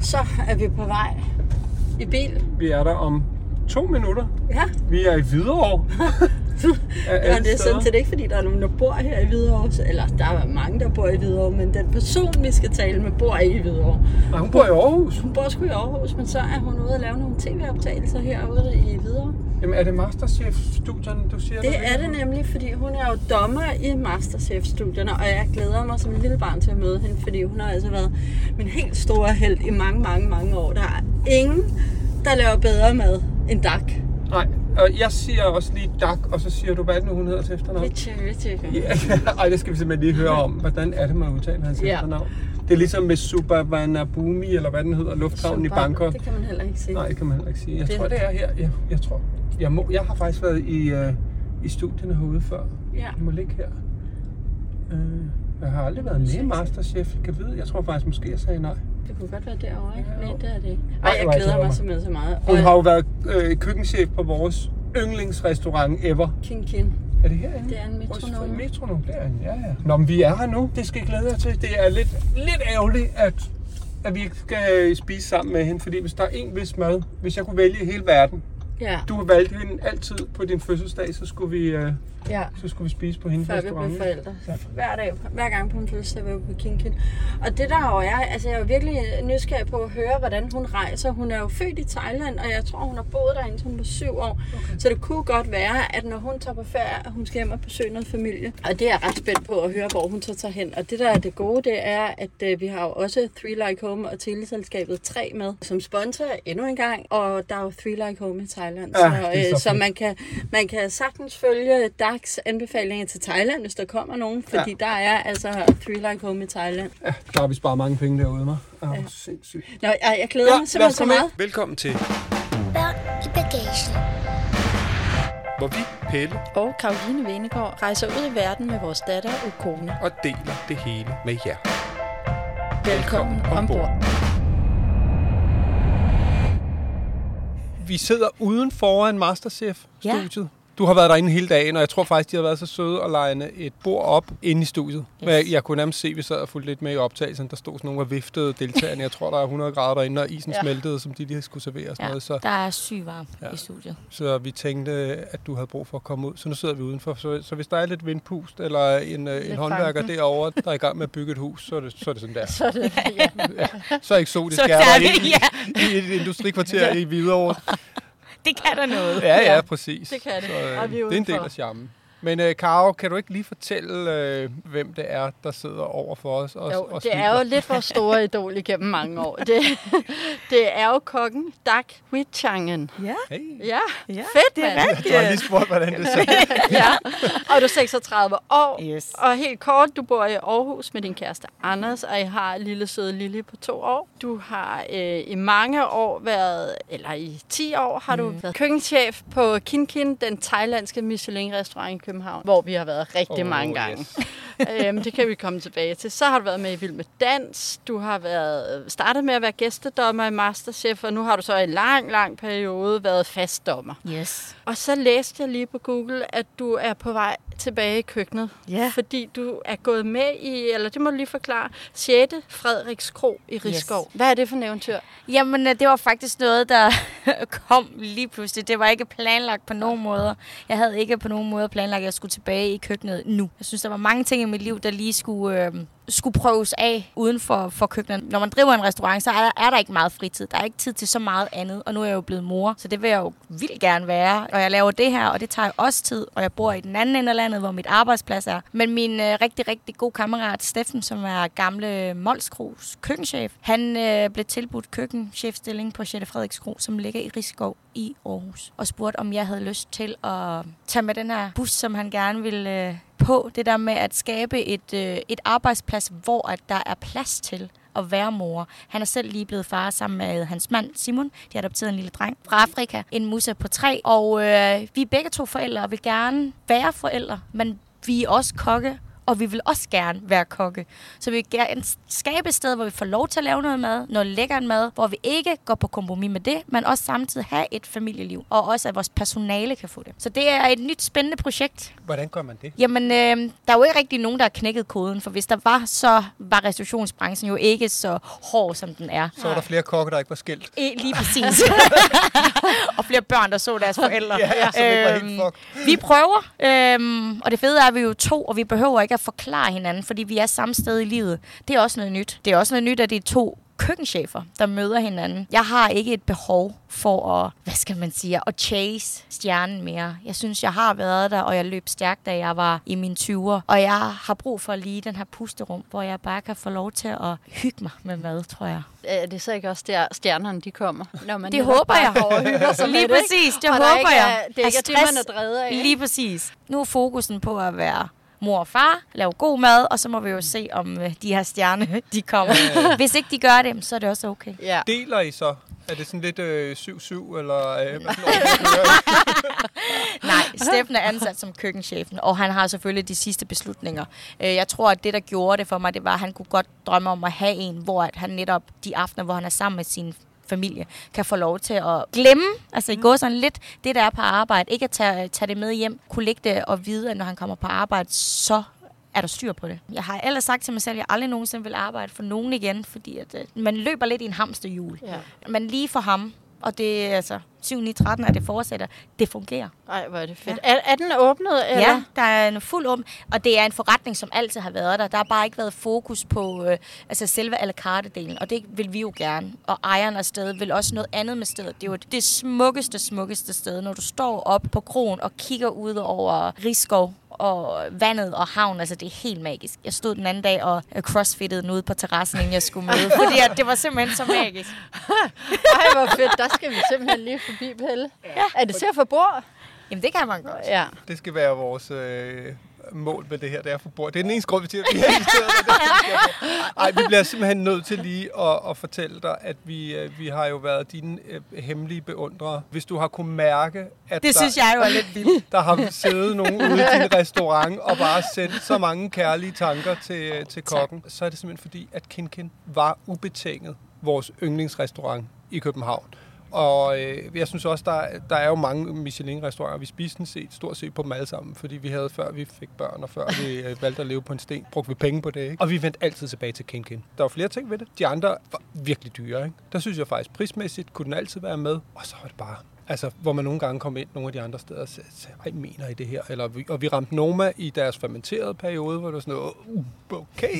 Så er vi på vej i bil. Vi er der om to minutter. Ja, Vi er i Hvidovre. Ja det er sådan set ikke, fordi der er nogen, der bor her i Hvidovre. Så- Eller der er mange, der bor i Hvidovre, men den person, vi skal tale med, bor ikke i Hvidovre. Nej, hun bor i Aarhus. Hun bor sgu i Aarhus, men så er hun ude og lave nogle tv-optagelser herude i Hvidovre. Jamen, er det Masterchef-studierne, du siger? Det er det nemlig, fordi hun er jo dommer i Masterchef-studierne, og jeg glæder mig som en lille barn til at møde hende, fordi hun har altså været min helt store held i mange, mange, mange år. Der er ingen, der laver bedre mad end Dak. Nej, og jeg siger også lige Dak, og så siger du, hvad er det nu, hun hedder til efternavn? Det er ej, det skal vi simpelthen lige høre om. Hvordan er det, man udtaler hans Ja. efternavn? Det er ligesom med Subavanabhumi, eller hvad den hedder, lufthavnen i Super. Bangkok. Det kan man heller ikke sige. Nej, det kan man heller ikke sige. Jeg Det- tror, det er her. Jeg, jeg tror. Jeg, må, jeg har faktisk været i, uh, i studierne herude før. Ja. Det må ligge her. Uh, jeg har aldrig været med i Sindssygt. Masterchef. Jeg kan vide. Jeg tror faktisk måske, jeg sagde nej. Det kunne godt være derovre, ikke? Ja, Nej, det er det ikke. Og jeg er jeg glæder mig simpelthen så meget. Hun har jo været øh, køkkenchef på vores yndlingsrestaurant ever. Kin Kin. Er det herinde? Det er en metronom. En metronom derinde, ja ja. Nå, men vi er her nu. Det skal I glæde jer til. Det er lidt, lidt ærgerligt, at, at vi ikke skal spise sammen med hende. Fordi hvis der er en vis mad, hvis jeg kunne vælge hele verden. Ja, Du har valgt hende altid på din fødselsdag, så skulle vi, øh, ja. så skulle vi spise på hendes Før vi restaurant. blev forældre. Ja. Hver dag, hver gang på en fødselsdag var vi på Kin Kin. Og det der jo er, altså jeg er virkelig nysgerrig på at høre, hvordan hun rejser. Hun er jo født i Thailand, og jeg tror, hun har boet der indtil hun var syv år. Okay. Så det kunne godt være, at når hun tager på ferie, at hun skal hjem og besøge noget familie. Og det er jeg ret spændt på at høre, hvor hun så tager hen. Og det der er det gode, det er, at øh, vi har jo også Three Like Home og teleselskabet 3 med som sponsor endnu en gang. Og der er jo Three Like Home i Thailand. Ja, så, så øh, så man kan, man kan sagtens følge DAX anbefalinger til Thailand, hvis der kommer nogen, fordi ja. der er altså Three Like Home i Thailand. Ja, der har vi sparet mange penge derude, mig. Ja, ja. sindssygt. Nå, jeg, jeg glæder mig simpelthen så meget. Velkommen til, Børn i bagagen. hvor vi, Pelle, Og Karoline Venegård rejser ud i verden med vores datter og kone. og deler det hele med jer. Velkommen ombord. Vi sidder uden foran Masterchef-studiet. Du har været derinde hele dagen, og jeg tror faktisk, de har været så søde at line et bord op inde i studiet. Yes. Jeg, jeg kunne nærmest se, at vi sad og fulgte lidt med i optagelsen. Der stod sådan nogle af viftede deltagerne. Jeg tror, der er 100 grader derinde, og isen Ja. ja. smeltede, som de lige skulle servere og sådan Ja, noget. Så, der er syg varm Ja. ja. i studiet. så vi tænkte, at du havde brug for at komme ud. Så nu sidder vi udenfor. Så, så hvis der er lidt vindpust, eller en, øh, en håndværker banken. derovre, der er i gang med at bygge et hus, så er det, så er det sådan der. Så er det, ja. Så eksotisk Så er det, i, ja. i et industrikvarter i Hvidovre. Det kan der noget. Ja, ja, præcis. det kan det. Så, øh, Og vi er det er en del af charmen. Men øh, Karo, kan du ikke lige fortælle, øh, hvem det er, der sidder over for os? Og, Jo, og det er jo lidt vores store idol igennem mange år. Det, det er jo kokken Dak Huichangen. Ja, Hey. Ja, ja fedt det er mand. rigtigt. Du har lige spurgt, hvordan det ser ja. Og du er 36 år. Yes. Og helt kort, du bor i Aarhus med din kæreste Anders, og I har lille søde Lille på to år. Du har øh, i mange år været, eller i 10 år har du været køkkenchef på Kin Kin, den thailandske Michelin-restaurant i København, hvor vi har været rigtig Åh, mange gange. yes. øhm, det kan vi komme tilbage til. Så har du været med i Vild med Dans. Du har været, startet med at være gæstedommer i Masterchef, og nu har du så i en lang, lang periode været fastdommer. Yes. Og så læste jeg lige på Google, at du er på vej tilbage i køkkenet. Ja. Fordi du er gået med i, eller det må du lige forklare, 6. Frederiks Kro i Rigskov. Yes. Hvad er det for en eventyr? Jamen, øh, det var faktisk noget, der kom lige pludselig. Det var ikke planlagt på nogen måder. Jeg havde ikke på nogen måde planlagt, at jeg skulle tilbage i køkkenet nu. Jeg synes, der var mange ting i mit liv, der lige skulle, øh, skulle prøves af uden for, for køkkenet. Når man driver en restaurant, så er der, er der ikke meget fritid. Der er ikke tid til så meget andet, og nu er jeg jo blevet mor, så det vil jeg jo vildt gerne være. Og jeg laver det her, og det tager jo også tid, og jeg bor i den anden ende af landet, hvor mit arbejdsplads er. Men min øh, rigtig, rigtig gode kammerat Steffen, som er gamle Molskros køkkenchef, han øh, blev tilbudt køkkenchefstilling på 6. Frederikskro, som ligger i Rigskov i Aarhus, og spurgte, om jeg havde lyst til at tage med den her bus, som han gerne ville øh, på. Det der med at skabe et, øh, et arbejdsplads, hvor at der er plads til at være mor. Han er selv lige blevet far sammen med hans mand Simon. De har adopteret en lille dreng fra Afrika, en musse på tre. Og øh, vi er begge to forældre og vil gerne være forældre, men vi er også kokke og vi vil også gerne være kokke. Så vi vil gerne skabe et sted, hvor vi får lov til at lave noget mad, noget lækker mad, hvor vi ikke går på kompromis med det, men også samtidig have et familieliv, og også at vores personale kan få det. Så det er et nyt spændende projekt. Hvordan gør man det? Jamen, øh, der er jo ikke rigtig nogen, der har knækket koden, for hvis der var, så var restaurationsbranchen jo ikke så hård, som den er. Så var der flere kokke, der ikke var skilt. E, lige præcis. og flere børn, der så deres forældre. Ja, ja, som ikke var helt Øhm, fucked. vi prøver, øhm, og det fede er, at vi er jo to, og vi behøver ikke at forklare hinanden, fordi vi er samme sted i livet. Det er også noget nyt. Det er også noget nyt, at det er to køkkenchefer, der møder hinanden. Jeg har ikke et behov for at, hvad skal man sige, at chase stjernen mere. Jeg synes, jeg har været der, og jeg løb stærkt, da jeg var i mine 20'er. Og jeg har brug for lige den her pusterum, hvor jeg bare kan få lov til at hygge mig med mad, tror jeg. Er det så ikke også der, stjernerne de kommer? Når man Det håber jeg. og hygger sig Lige præcis, ikke? det Og håber ikke jeg. Er, det er ikke At er det, man stress- er drevet af. Lige præcis. Nu er fokusen på at være mor og far, lave god mad, og så må vi jo se, om øh, de her stjerne, de kommer. Hvis ikke de gør det, så er det også okay. Ja. Deler I så? Er det sådan lidt øh, 7-7, eller øh? Nej, Steffen er ansat som køkkenchefen, og han har selvfølgelig de sidste beslutninger. Øh, Jeg tror, at det, der gjorde det for mig, det var, at han kunne godt drømme om at have en, hvor at han netop de aftener, hvor han er sammen med sin familie, kan få lov til at glemme, altså i gå sådan lidt, det der er på arbejde, ikke at tage, tage det med hjem, kunne ligge det og vide, at når han kommer på arbejde, så er der styr på det. Jeg har ellers sagt til mig selv, at jeg aldrig nogensinde vil arbejde for nogen igen, fordi at, øh, man løber lidt i en hamsterhjul. Ja. Men lige for ham, og det er altså 7 9 13 at det fortsætter, det fungerer. Ej, hvor er det fedt. Er, er den åbnet, eller? Ja, der er en fuld åben, og det er en forretning, som altid har været der. Der har bare ikke været fokus på øh, altså selve à la carte-delen, og det vil vi jo gerne. Og ejeren af stedet vil også noget andet med stedet. Det er jo det smukkeste, smukkeste sted, når du står op på krogen og kigger ud over Rigskov og vandet og havn, altså det er helt magisk. Jeg stod den anden dag og øh, crossfittede den ude på terrassen, inden jeg skulle møde, fordi at det var simpelthen så magisk. Ej, hvor fedt. Der skal vi simpelthen lige forbi, Pelle. Ja. Er det til at få bord? Jamen det kan man godt. Ja. Det skal være vores øh, mål med det her, det er for bord. Det er den eneste grund, vi siger, at vi har inviteret er, at vi bliver simpelthen nødt til lige at, at fortælle dig, at vi, øh, vi har jo været dine øh, hemmelige beundrere. Hvis du har kunne mærke, at Det der, synes jeg jo er lidt vildt. der har siddet nogen ude i din restaurant og bare sendt så mange kærlige tanker til, til kokken, så er det simpelthen fordi, at Kinkin var ubetinget vores yndlingsrestaurant i København. Og øh, jeg synes også, der, der er jo mange Michelin-restauranter. Vi spiste sådan set stort set på dem alle sammen, fordi vi havde, før vi fik børn, og før vi øh, valgte at leve på en sten, brugte vi penge på det. Ikke? Og vi vendte altid tilbage til Kinkin. Der var flere ting ved det. De andre var virkelig dyre. Ikke? Der synes jeg faktisk, prismæssigt kunne den altid være med. Og så var det bare Altså, hvor man nogle gange kom ind nogle af de andre steder og sagde, ej, mener I det her? Eller, og vi ramte Noma i deres fermenterede periode, hvor det var sådan noget, uh, okay,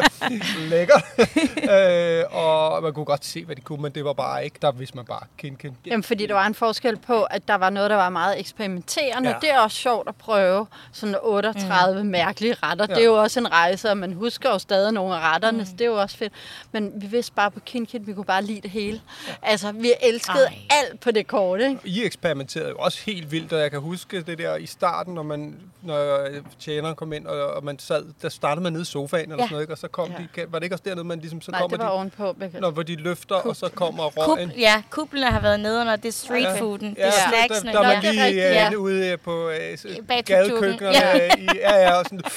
lækkert. øh, og man kunne godt se, hvad de kunne, men det var bare ikke, der vidste man bare, kin, kin. Jamen, fordi der var en forskel på, at der var noget, der var meget eksperimenterende. Ja. Det er også sjovt at prøve sådan 38 mm. mærkelige retter. Ja. Det er jo også en rejse, og man husker jo stadig nogle af retterne, mm. så det er jo også fedt. Men vi vidste bare på Kinkin, vi kunne bare lide det hele. Ja. Altså, vi elskede. Ej. alt på det kort, ikke? I eksperimenterede jo også helt vildt, og jeg kan huske det der i starten, når man når tjeneren kom ind, og, og man sad, der startede man nede i sofaen eller Ja. sådan noget, ikke? og så kom Ja. ja. de, var det ikke også dernede, man ligesom, så Nej, kommer det var de, ovenpå. Når, hvor de løfter, og så kommer Kub, røgen. ja, kublerne har været nede under det er streetfooden, det Ja, er der, snacksene. der, der er man Ja. lige Det er ja. ude øh, på øh, gadekøkkenerne. Ja. I, ja, ja, og sådan,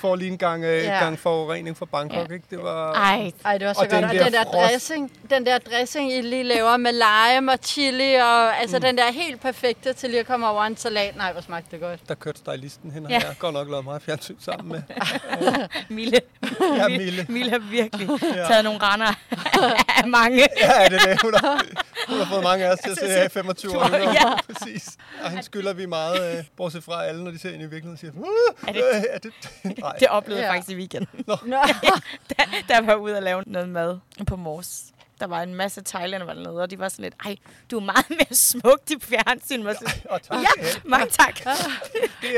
får lige en gang, øh, Ja. gang forurening fra Bangkok. Ja. Ikke? Det var, Ej, Ej, det var så Og godt. den Og der den der frost. dressing, den der dressing, I lige laver med lime og chili, og altså mm. den der helt perfekte til lige at komme over en salat. Nej, hvor smagte det godt. der kørte stylisten hen og Ja. jeg har godt nok lavet meget fjernsyn sammen med. Mille. Ja, Mille. Mille har virkelig taget nogle render af mange. Ja, det er det. Hun har, hun har fået mange af os til at se her i 25 år. Ja. Ja. Præcis. Og han skylder vi meget, øh, bortset fra alle, når de ser ind i virkeligheden, siger, uh, Er det- øh, er det, nej. Det oplevede jeg Ja. faktisk i weekenden. Nå. Da, da jeg var ude og lave noget mad på Mors. Der var en masse thailander var dernede, og de var sådan lidt, ej, du er meget mere smuk i fjernsyn. Sådan, Og tak. ja, mange tak. Det,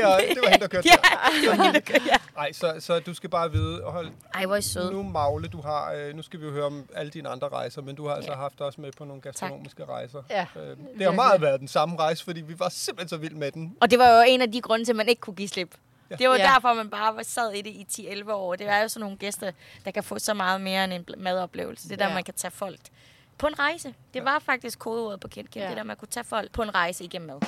er, det var hende, der kørte Ja, der. det var hende, der kørte, ja. Ej, så, så du skal bare vide, hold, Ej, hvor er I søde. nu Magle, du har, øh, nu skal vi jo høre om alle dine andre rejser, men du har altså Ja. haft os med på nogle gastronomiske rejser. Ja, Øh, det har meget været den samme rejse, fordi vi var simpelthen så vilde med den. Og det var jo en af de grunde til, at man ikke kunne give slip. Det var ja. derfor, man bare sad i det i 10-11 år. Det er jo sådan nogle gæster, der kan få så meget mere end en madoplevelse. Det der, ja. man kan tage folk på en rejse. Det var faktisk kodeordet på Kent ja. det der, man kunne tage folk på en rejse igennem mad.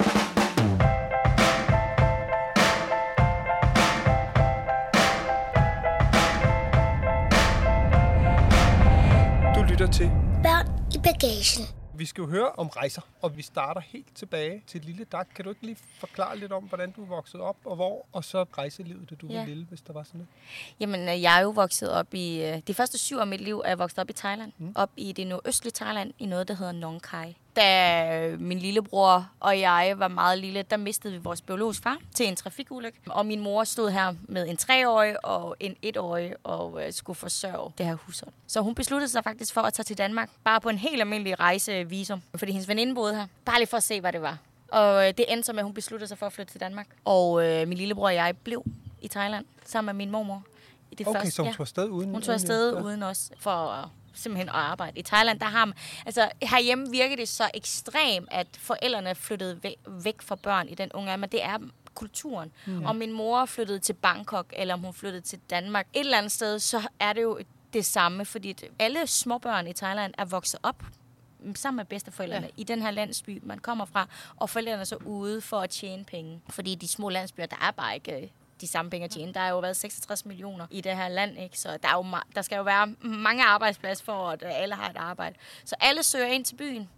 lytter til Børn i bagagen. Vi skal jo høre om rejser, og vi starter helt tilbage til lille Dag. Kan du ikke lige forklare lidt om, hvordan du voksede op, og hvor, og så rejselivet, da du ja. var lille, hvis der var sådan noget? Jamen, øh, jeg er jo vokset op i... øh, De første syv år af mit liv er jeg vokset op i Thailand. Mm. Op i det nordøstlige Thailand, i noget, der hedder Nong Khai. Da min lillebror og jeg var meget lille, der mistede vi vores biologiske far til en trafikulykke. Og min mor stod her med en treårig og en etårig og øh, skulle forsørge det her hushold. Så hun besluttede sig faktisk for at tage til Danmark, bare på en helt almindelig rejsevisum, fordi hendes veninde boede her. Bare lige for at se, hvad det var. Og øh, det endte så med, at hun besluttede sig for at flytte til Danmark. Og øh, min lillebror og jeg blev i Thailand sammen med min mormor. I det Okay, første, så hun ja. tog afsted uden... Hun tog afsted ja. uden os for at simpelthen at arbejde. I Thailand, der har man, altså herhjemme virker det så ekstremt, at forældrene er flyttet væk, væk fra børn i den unge alder, men det er kulturen. Mm. Om min mor flyttede til Bangkok, eller om hun flyttede til Danmark, et eller andet sted, så er det jo det samme, fordi at alle småbørn i Thailand er vokset op sammen med bedsteforældrene ja. i den her landsby, man kommer fra, og forældrene er så ude for at tjene penge. Fordi de små landsbyer, der er bare ikke øh, de samme penge at tjene. Der har jo været 66 millioner i det her land, ikke? så der, er jo der skal jo være mange arbejdspladser for, at alle har et arbejde. Så alle søger ind til byen.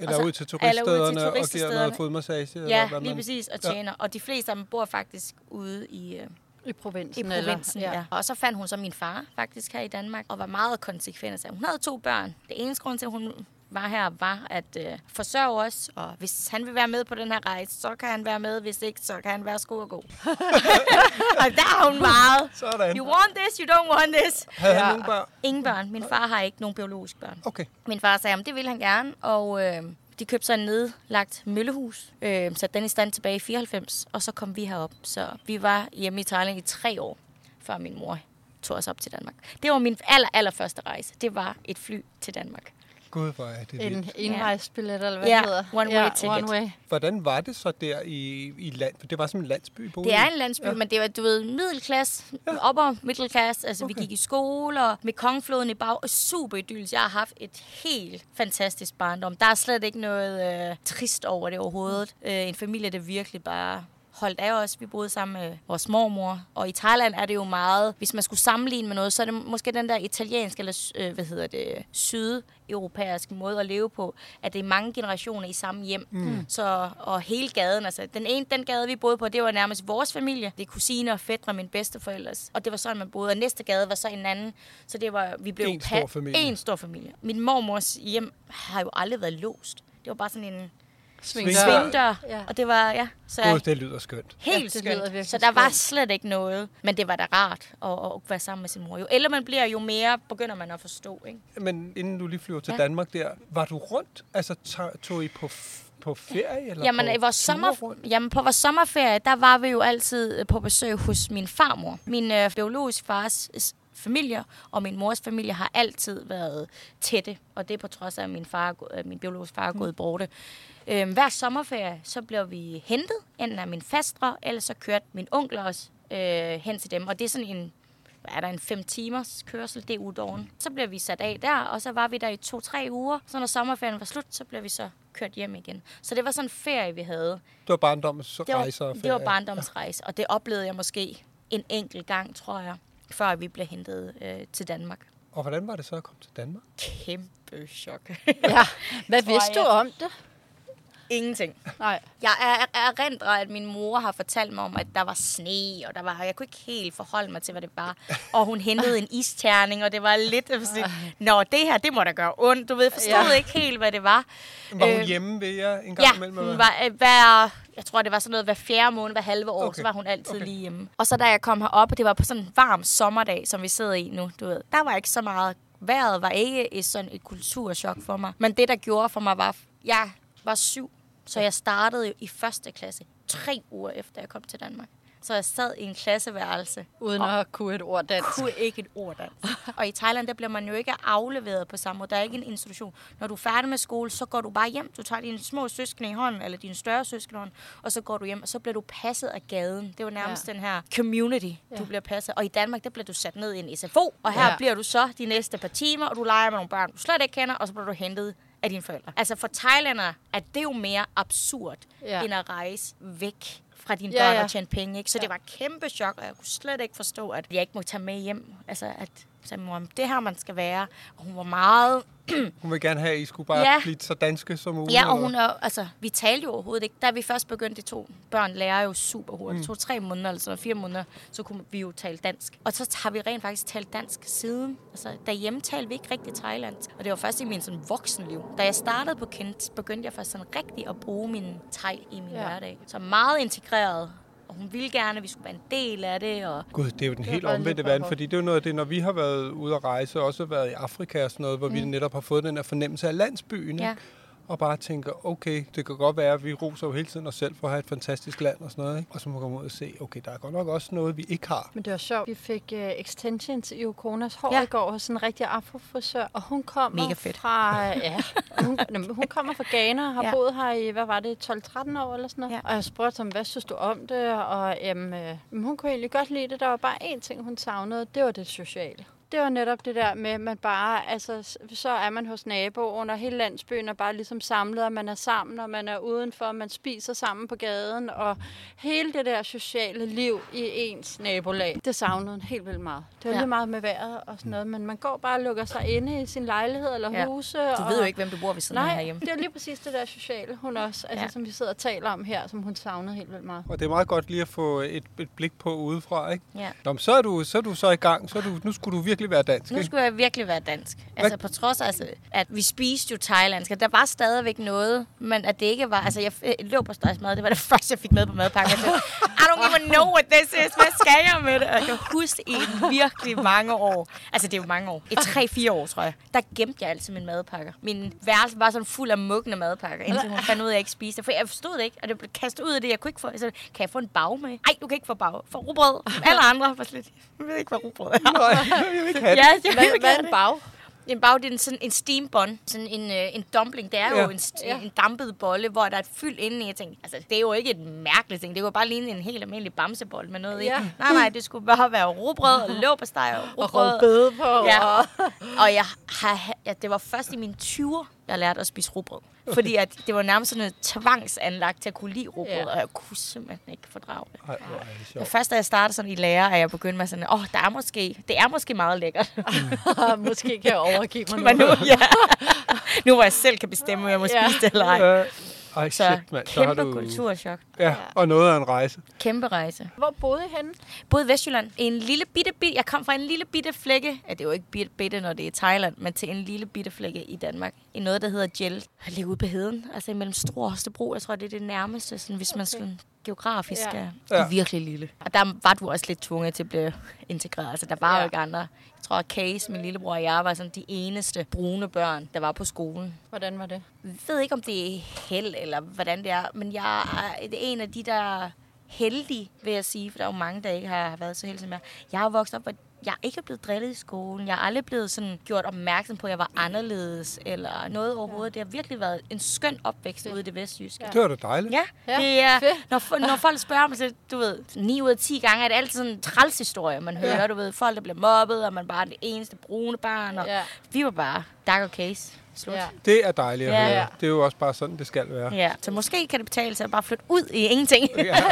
Eller Og ud til turiststederne og giver noget fodmassage. eller Ja, hvad lige man- præcis, og Ja. tjener. Og de fleste af dem bor faktisk ude i, øh, I provinsen. i provinsen. Eller, ja. Og så fandt hun så min far faktisk her i Danmark, og var meget konsekvent. Altså, hun havde to børn. Det eneste grund til, at hun var her, var at øh, forsørge os. Og hvis han vil være med på den her rejse, så kan han være med. Hvis ikke, så kan han være sko og gå. og der er hun meget. Sådan. You want this, you don't want this. Havde han Ja. nogle børn? Ingen børn. Min far har ikke nogen biologiske børn. Okay. Min far sagde, at det ville han gerne, og øh, de købte så en nedlagt møllehus, øh, satte den i stand tilbage i 94, og så kom vi herop. Så vi var hjemme i Thailand i tre år, før min mor tog os op til Danmark. Det var min aller, aller første rejse. Det var et fly til Danmark. Gud, hvor er det En envejsbillet, eller hvad Ja, det hedder. one-way ticket. One way. Hvordan var det så der i, i land? For det var som en landsby, boede Det er en landsby, ja. men det var, du ved, middelklasse, ja. upper middelklasse. Altså, okay. vi gik i skole, og med kongfloden i bag, og super idyllisk. Jeg har haft et helt fantastisk barndom. Der er slet ikke noget øh, trist over det overhovedet. Øh, en familie, der virkelig bare holdt af os. Vi boede sammen med vores mormor. Og i Thailand er det jo meget, hvis man skulle sammenligne med noget, så er det måske den der italienske, eller øh, hvad hedder det, sydeuropæiske måde at leve på, at det er mange generationer i samme hjem. Mm. Så, og hele gaden, altså den ene, den gade, vi boede på, det var nærmest vores familie. Det er kusiner og fædre, min bedsteforældres. Og det var sådan, man boede. Og næste gade var så en anden. Så det var, vi blev En stor familie. En stor familie. Min mormors hjem har jo aldrig været låst. Det var bare sådan en Svingdør. svingdør. Ja. Og det var, ja, så jeg, Gud, det lyder skønt. Helt Ja, skønt. lyder Så der var slet ikke noget. Men det var da rart at, at være sammen med sin mor. Jo ældre man bliver, jo mere begynder man at forstå. Ikke? Men inden du lige flyver til Ja. Danmark der, var du rundt? Altså, tog, I på, på ferie? Eller Jamen, på i vores sommer, jamen, på vores sommerferie, der var vi jo altid øh, på besøg hos min farmor. Min øh, biologisk fars øh, familie og min mors familie har altid været tætte. Og det er på trods af, at min, far, min biologiske far er Mm. gået borte. Øhm, hver sommerferie, så blev vi hentet, enten af min fastre, eller så kørte min onkel også øh, hen til dem. Og det er sådan en er der, en fem timers kørsel, det er udåren. Så bliver vi sat af der, og så var vi der i to-tre uger. Så når sommerferien var slut, så blev vi så kørt hjem igen. Så det var sådan en ferie, vi havde. Det var barndommens Det var, det var barndomsrejse, og det oplevede jeg måske en enkelt gang, tror jeg, før vi blev hentet øh, til Danmark. Og hvordan var det så at komme til Danmark? Kæmpe chok. Ja. Hvad vidste du om det? Ingenting. Nej. Jeg er, er erindrer, at min mor har fortalt mig om, at der var sne, og der var, jeg kunne ikke helt forholde mig til, hvad det var. Og hun hentede en isterning, og det var lidt sådan, Nå, det her, det må da gøre ondt. Du ved, forstod Ja. ja. ikke helt, hvad det var. Var hun Øh, hjemme ved jer en gang Ja, imellem? hun eller var øh, hver, jeg tror, det var sådan noget hver fjerde måned, hver halve år, Okay. så var hun altid Okay. lige hjemme. Og så da jeg kom herop, og det var på sådan en varm sommerdag, som vi sidder i nu, du ved, der var ikke så meget, vejret var ikke et, sådan et kulturschok for mig. Men det, der gjorde for mig, var, jeg var syv, så jeg startede i første klasse, tre uger efter jeg kom til Danmark. Så jeg sad i en klasseværelse Uden at kunne et ord dansk. kunne ikke et ord dansk. Og i Thailand, der bliver man jo ikke afleveret på samme måde. Der er ikke en institution. Når du er færdig med skole, så går du bare hjem. Du tager dine små søskende i hånden, eller dine større søskende i hånden, og så går du hjem, og så bliver du passet af gaden. Det var nærmest Ja. ja. den her community, du bliver passet. Og i Danmark, der bliver du sat ned i en SFO, og her Ja. ja. bliver du så de næste par timer, og du leger med nogle børn, du slet ikke kender, og så bliver du hentet af dine forældre. Altså for thailændere er det jo mere absurd, Ja. ja. end at rejse væk fra dine Ja, børn ja. og tjene penge. Ikke? Så ja. det var et kæmpe chok, og jeg kunne slet ikke forstå, at jeg ikke må tage med hjem. Altså, at sagde min mor, det er her, man skal være. Og hun var meget Hun vil gerne have, at I skulle bare Ja. blive så danske som muligt. Ja, og hun er, altså, vi talte jo overhovedet ikke. Da vi først begyndte, de to børn lærer jo super hurtigt. Det tog tre måneder, eller sådan fire måneder, så kunne vi jo tale dansk. Og så har vi rent faktisk talt dansk siden. Altså, derhjemme talte vi ikke rigtig thailandsk. Og det var først i min sådan, voksenliv. Da jeg startede på Kent, begyndte jeg først sådan rigtig at bruge min thai i min ja. hverdag. Så meget integreret. Hun ville gerne, at vi skulle være en del af det. Og Gud, det er jo den Det helt omvendte verden, fordi det er jo noget af det, når vi har været ude at rejse, og også været i Afrika og sådan noget, hvor mm. vi netop har fået den her fornemmelse af landsbyen, Ja. ikke? Og bare tænker, okay, det kan godt være, at vi roser jo hele tiden os selv for at have et fantastisk land og sådan noget, ikke? og så må komme ud og se, okay, der er godt nok også noget, vi ikke har. Men det var sjovt. Vi fik uh, extensions i Okonas hår Ja. i går hos en rigtig afrofrisør, og hun kommer Mega fedt. fra... Ja, hun, hun kommer fra Ghana og har Ja. boet her i, hvad var det, 12-13 år eller sådan noget. Ja. Og jeg spurgte ham, hvad synes du om det? Og jamen, øh, hun kunne egentlig godt lide det. Der var bare én ting, hun savnede. Det var det sociale. Det var netop det der med, at man bare, altså, så er man hos naboen, og hele landsbyen er bare ligesom samlet, og man er sammen, og man er udenfor, man spiser sammen på gaden, og hele det der sociale liv i ens nabolag, det savnede hun helt vildt meget. Det var Ja. lige meget med vejret og sådan noget, men man går bare og lukker sig inde i sin lejlighed eller Ja. huse. du og ved jo ikke, hvem du bor ved siden af Nej, herhjemme. det er lige præcis det der sociale, hun også, altså, Ja. som vi sidder og taler om her, som hun savnede helt vildt meget. Og det er meget godt lige at få et, et blik på udefra, ikke? Ja. Nå, så er du så, er du så i gang, så er du, nu skulle du virkelig være dansk, Nu ikke? skulle jeg virkelig være dansk. Altså på trods af, altså, at vi spiste jo thailandsk, og der var stadigvæk noget, men at det ikke var... Altså, jeg lå på mad, det var det første, jeg fik med på madpakken. Jeg tænkte, I don't even know what this is. Hvad skal jeg med det? Og jeg kan huske i virkelig mange år, altså det er jo mange år, i 3-4 år, tror jeg, der gemte jeg altid mine madpakker. Min værelse var sådan fuld af mugne madpakker, indtil hun fandt ud af, at jeg ikke spiste. For jeg forstod det ikke, og det blev kastet ud af det. Jeg kunne ikke få... Så, kan jeg få en bag med? Nej, du kan ikke få bag. Få rugbrød. Alle andre var slet... Jeg ved ikke, hvad rugbrød er. Nej, vil ikke have det. Ja, jeg Hvad, vil hvad er en bag? en bag, det er en, sådan en steam bun, sådan en, øh, en dumpling. Det er jo Ja. en, st- Ja. en dampet bolle, hvor der er et fyld inde i. Jeg tænkte, altså, det er jo ikke et mærkeligt ting. Det kunne bare ligne en helt almindelig bamsebold med noget Ja. i. Nej, nej, det skulle bare være rugbrød og låbesteg og Og rugbrød. rødbede på. Ja. Og, Og jeg har, ja, det var først i mine 20'er, jeg lærte at spise rugbrød. Fordi at det var nærmest sådan et tvangsanlagt til at kunne lide rugbrød, Ja. og jeg kunne simpelthen ikke fordrage det. Ej, hvor er det Men sjovt. først da jeg startede sådan i lærer, at jeg begyndte med sådan, åh, oh, der er måske, det er måske meget lækkert. måske kan jeg overgive mig Men nu. nu, ja. nu hvor jeg selv kan bestemme, om jeg må Ja. spise det eller ej. Ej, Så shit, mand. Så har kæmpe du... kulturschok. Ja, og noget af en rejse. Kæmpe rejse. Hvor boede I henne? Både i Vestjylland. En lille bitte, bitte, jeg kom fra en lille bitte flække. Ja, det er jo ikke bitte, bitte, når det er i Thailand, men til en lille bitte flække i Danmark. I noget, der hedder Gel. Jeg ligger ude på heden. Altså imellem Struer og Hostebro. Jeg tror, det er det nærmeste, sådan, hvis man skal geografisk Ja. ja. virkelig lille. Og der var du også lidt tvunget til at blive integreret. Altså, der var ja. Jo ikke andre. Jeg tror, at Case, min lillebror og jeg, var sådan de eneste brune børn, der var på skolen. Hvordan var det? Jeg ved ikke, om det er held, eller hvordan det er, men jeg er en af de, der er heldige, vil jeg sige, for der er jo mange, der ikke har været så heldige som jeg. Jeg har vokset op, hvor jeg ikke er blevet drillet i skolen. Jeg er aldrig blevet sådan gjort opmærksom på, at jeg var anderledes, eller noget overhovedet. Det har virkelig været en skøn opvækst ude i det vestjyske. Det var da dejligt. Ja, Ja, det er, når, når folk spørger mig, så du ved, 9 ud af 10 gange er det altid sådan en træls historie, man hører, Ja. du ved, folk der bliver mobbet, og man bare er det eneste brune barn, og Ja. vi var bare dark og case. Slut. Ja. Det er dejligt at Ja. høre. Det er jo også bare sådan, det skal være. Ja, så måske kan det betale sig at bare flytte ud i ingenting. Ja.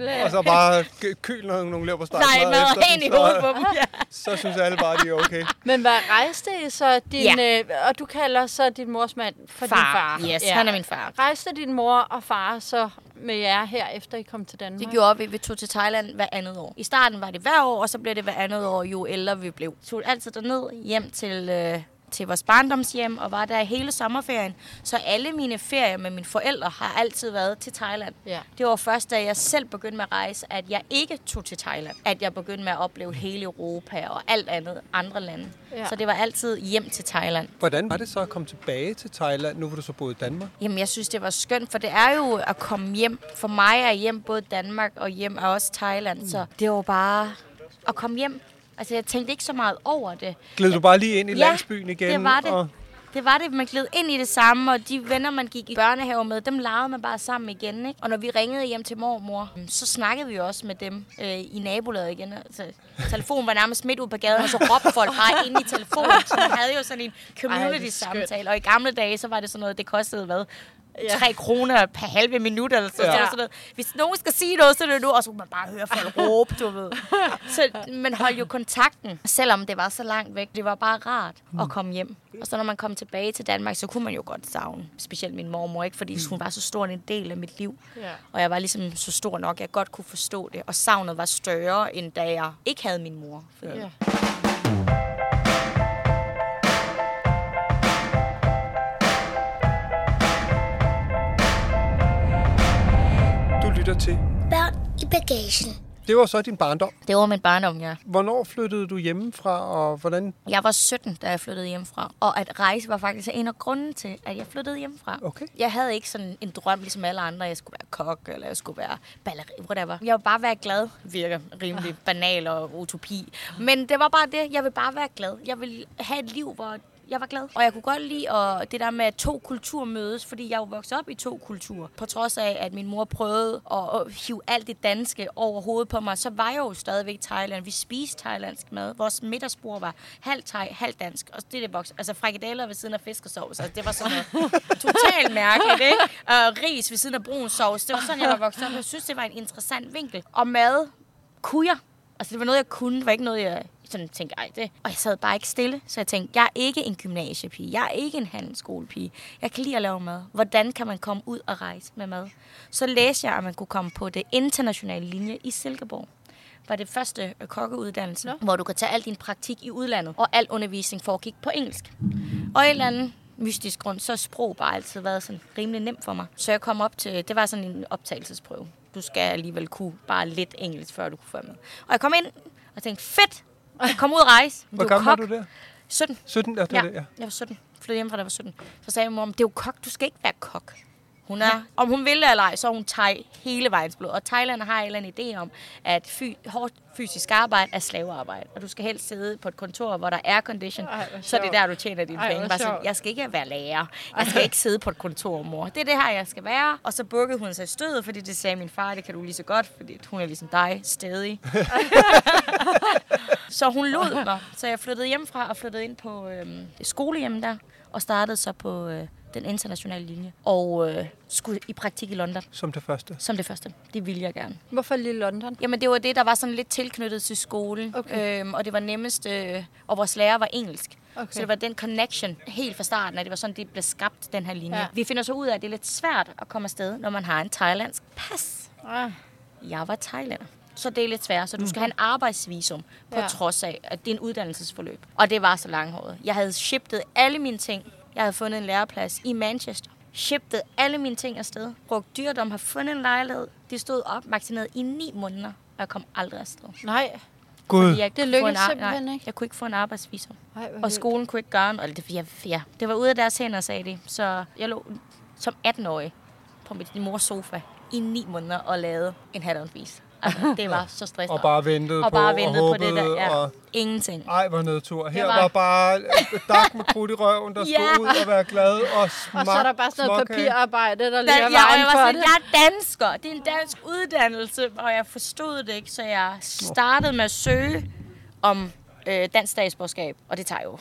ja. Og så bare k- køl nogle, nogle leverpostej. Nej, mad hen i hovedet på dem. Ja. Så synes alle bare, de er okay. Men hvad rejste I så din... Ja. Øh, og du kalder så din mors mand for din far. Yes, ja. han er min far. Rejste din mor og far så med jer her, efter I kom til Danmark? Det gjorde vi. Vi tog til Thailand hver andet år. I starten var det hver år, og så blev det hver andet år, jo ældre vi blev. Tog altid derned hjem til, øh, til vores barndomshjem, og var der hele sommerferien. Så alle mine ferier med mine forældre har altid været til Thailand. Ja. Det var først, da jeg selv begyndte med at rejse, at jeg ikke tog til Thailand. At jeg begyndte med at opleve hele Europa og alt andet, andre lande. Ja. Så det var altid hjem til Thailand. Hvordan var det så at komme tilbage til Thailand, nu hvor du så boede i Danmark? Jamen, jeg synes, det var skønt, for det er jo at komme hjem. For mig er hjem både Danmark og hjem er også Thailand, mm. så det var bare at komme hjem. Altså, jeg tænkte ikke så meget over det. Gled du bare lige ind i Ja, landsbyen igen? det var det. Og... Det var det, man gled ind i det samme, og de venner, man gik i børnehave med, dem legede man bare sammen igen. Ikke? Og når vi ringede hjem til mormor, så snakkede vi også med dem øh, i nabolaget igen. Altså, telefonen var nærmest midt ude på gaden, og så råbte folk bare ind i telefonen. Så man havde jo sådan en community-samtale. Og i gamle dage, så var det sådan noget, det kostede hvad? Ja. 3 kroner per halve minut, eller så, Ja. sådan noget. Hvis nogen skal sige noget, så er det nu, og så kunne man bare høre folk råbe, du ved. Så man holdt jo kontakten, selvom det var så langt væk. Det var bare rart at komme hjem. Og så når man kom tilbage til Danmark, så kunne man jo godt savne, specielt min mormor, ikke? fordi hun var så stor en del af mit liv. Ja. Og jeg var ligesom så stor nok, at jeg godt kunne forstå det. Og savnet var større, end da jeg ikke havde min mor. Fordi. Lytter til. Børn i bagagen. Det var så din barndom. Det var min barndom, ja. Hvornår flyttede du hjemmefra, og hvordan? Jeg var 17, da jeg flyttede hjemmefra. Og at rejse var faktisk en af grunden til, at jeg flyttede hjemmefra. Okay. Jeg havde ikke sådan en drøm, ligesom alle andre. Jeg skulle være kok, eller jeg skulle være balleri, whatever. Jeg ville bare være glad. Virker rimelig banal og utopi. Men det var bare det. Jeg vil bare være glad. Jeg vil have et liv, hvor jeg var glad. Og jeg kunne godt lide at, det der med, at to kulturer mødes, fordi jeg er jo vokset op i to kulturer. På trods af, at min mor prøvede at, hive alt det danske over hovedet på mig, så var jeg jo stadigvæk Thailand. Vi spiste thailandsk mad. Vores middagsbord var halvt thai, halvt dansk. Og det er det vokset. Altså frikadeller ved siden af fiskesovs. Altså, det var sådan noget totalt mærkeligt, ikke? Og ris ved siden af brun sovs. Det var sådan, jeg var vokset op. Jeg synes, det var en interessant vinkel. Og mad kunne jeg. Altså, det var noget, jeg kunne. Det var ikke noget, jeg sådan tænkte, ej, det... Og jeg sad bare ikke stille, så jeg tænkte, jeg er ikke en gymnasiepige. Jeg er ikke en handelsskolepige. Jeg kan lide at lave mad. Hvordan kan man komme ud og rejse med mad? Så læste jeg, at man kunne komme på det internationale linje i Silkeborg var det første øh, kokkeuddannelse, Nå. hvor du kan tage al din praktik i udlandet, og al undervisning foregik på engelsk. Og en eller anden mystisk grund, så sprog bare altid været sådan rimelig nemt for mig. Så jeg kom op til, det var sådan en optagelsesprøve. Du skal alligevel kunne bare lidt engelsk, før du kunne få med. Og jeg kom ind og tænkte, fedt, jeg kom ud og rejse. Hvor gammel var du der? 17. 17? Ja, det Ja, var det, ja. jeg var 17. Flyttede hjem fra, da jeg var 17. Så sagde min mor, det er jo kok, du skal ikke være kok. Hun er, om hun vil det eller ej, så er hun thai hele vejens blod. Og Thailand har en eller anden idé om, at fy, hårdt fysisk arbejde er slavearbejde. Og du skal helst sidde på et kontor, hvor der er condition. Ej, så er det sjovt. der, du tjener dine Ej, penge. Bare sådan, jeg skal ikke være lærer. Jeg skal ikke sidde på et kontor, mor. Det er det her, jeg skal være. Og så bukkede hun sig i stødet, fordi det sagde min far, det kan du lige så godt, fordi hun er ligesom dig, stedig. Så hun lod mig. Så jeg flyttede hjemmefra og flyttede ind på øhm, skolehjem der. Og startede så på øh, den internationale linje. Og øh, skulle i praktik i London Som det første. som det første. Det ville jeg gerne. Hvorfor lige London? Jamen det var det, der var sådan lidt tilknyttet til skolen. Okay. Øhm, og det var nemmest, øh, og vores lærer var engelsk. Okay. Så det var den connection helt fra starten, at det var sådan, det blev skabt, den her linje. Ja. Vi finder så ud af, at det er lidt svært at komme afsted, når man har en thailandsk pas. Ah, Jeg var thailander. Så det er lidt svært. Så du skal have en arbejdsvisum, på ja. trods af, at det er en uddannelsesforløb. Og det var så langhåret. Jeg havde shiftet alle mine ting. Jeg havde fundet en læreplads i Manchester. Shiftet alle mine ting afsted. Brugt dyrdom, har fundet en lejlighed. Det stod opmaksineret i ni måneder, og jeg kom aldrig afsted. nej. Gud. Fordi jeg Det lykkedes simpelthen nej, ikke. Jeg kunne ikke få en arbejdsvisum. Ej, hvor Og vildt. skolen kunne ikke gøre noget. Det, ja, ja, det var ude af deres hænder, sagde de. Så jeg lå som 18-årig på mit mors sofa i ni måneder og lavede en hat on. Altså, det var så stressende. Og bare ventede og på, bare ventede og på det der. håbede, Ja. og... Ingenting. Ej, hvor nedtur. Her var- var bare et dak med krudt i røven, der skulle Ja. ud og være glad og smag, Og så er der bare sådan noget papirarbejde, der ligger jeg, og vejen jeg var for sådan, det. jeg er dansker. Det er en dansk uddannelse, og jeg forstod det ikke, så jeg startede med at søge om øh, dansk statsborgerskab, og det tager jo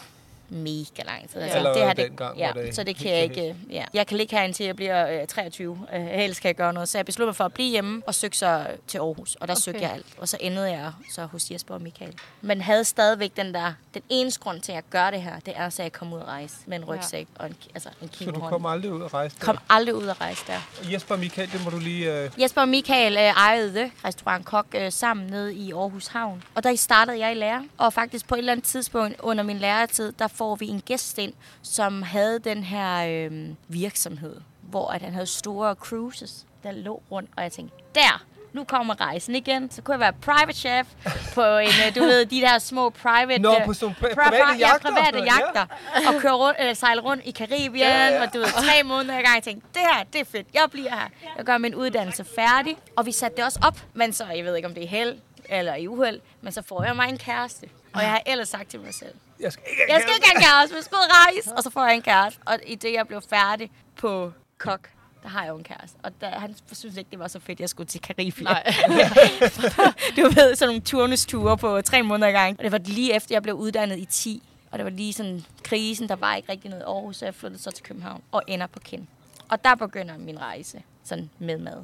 mega lang tid. Altså, Allerede det her, det, dengang ja, det så det kan jeg ikke. Ja. Jeg kan ligge her indtil jeg bliver øh, 23. Øh, helst kan jeg gøre noget. Så jeg besluttede mig for at blive hjemme og søgte så til Aarhus. Og der okay. søgte jeg alt. Og så endede jeg så hos Jesper og Michael. Men havde stadigvæk den der, den eneste grund til, at jeg gør det her, det er, så jeg kommer ud og rejse med en rygsæk og en, altså en Så du kom aldrig ud og rejse der. Kom aldrig ud og rejse der. Jesper og Michael, det må du lige... Øh... Jesper og Michael øh, ejede restaurant Kok øh, sammen nede i Aarhus Havn. Og der startede jeg i lære. Og faktisk på et eller andet tidspunkt under min læretid, der får vi en gæst ind, som havde den her øh, virksomhed, hvor at han havde store cruises, der lå rundt. Og jeg tænkte, der! Nu kommer rejsen igen. Så kunne jeg være private chef på en, øh, du ved, de der små private... Nå, øh, på sådan pri- pri- private pri- jagter Ja, og private jagter. Og køre rundt, eller sejle rundt i Karibien, ja, ja. og du ved, tre måneder i gang. Jeg tænkte, det her, det er fedt. Jeg bliver her. Jeg gør min uddannelse færdig. Og vi satte det også op. Men så, jeg ved ikke, om det er held eller i uheld, men så får jeg mig en kæreste. Og jeg har ellers sagt til mig selv, Jeg skal ikke jeg skal ikke have en kæreste, men jeg skal ud og rejse. Og så får jeg en kæreste. Og i det, jeg blev færdig på kok, der har jeg jo en kæreste. Og der, han synes ikke, det var så fedt, at jeg skulle til Karibien. Nej. du ved, sådan nogle turnusture på tre måneder gang. Og det var lige efter, jeg blev uddannet i 10. Og det var lige sådan krisen, der var ikke rigtig noget i Aarhus, så jeg flyttede så til København og ender på Kind. Og der begynder min rejse sådan med mad.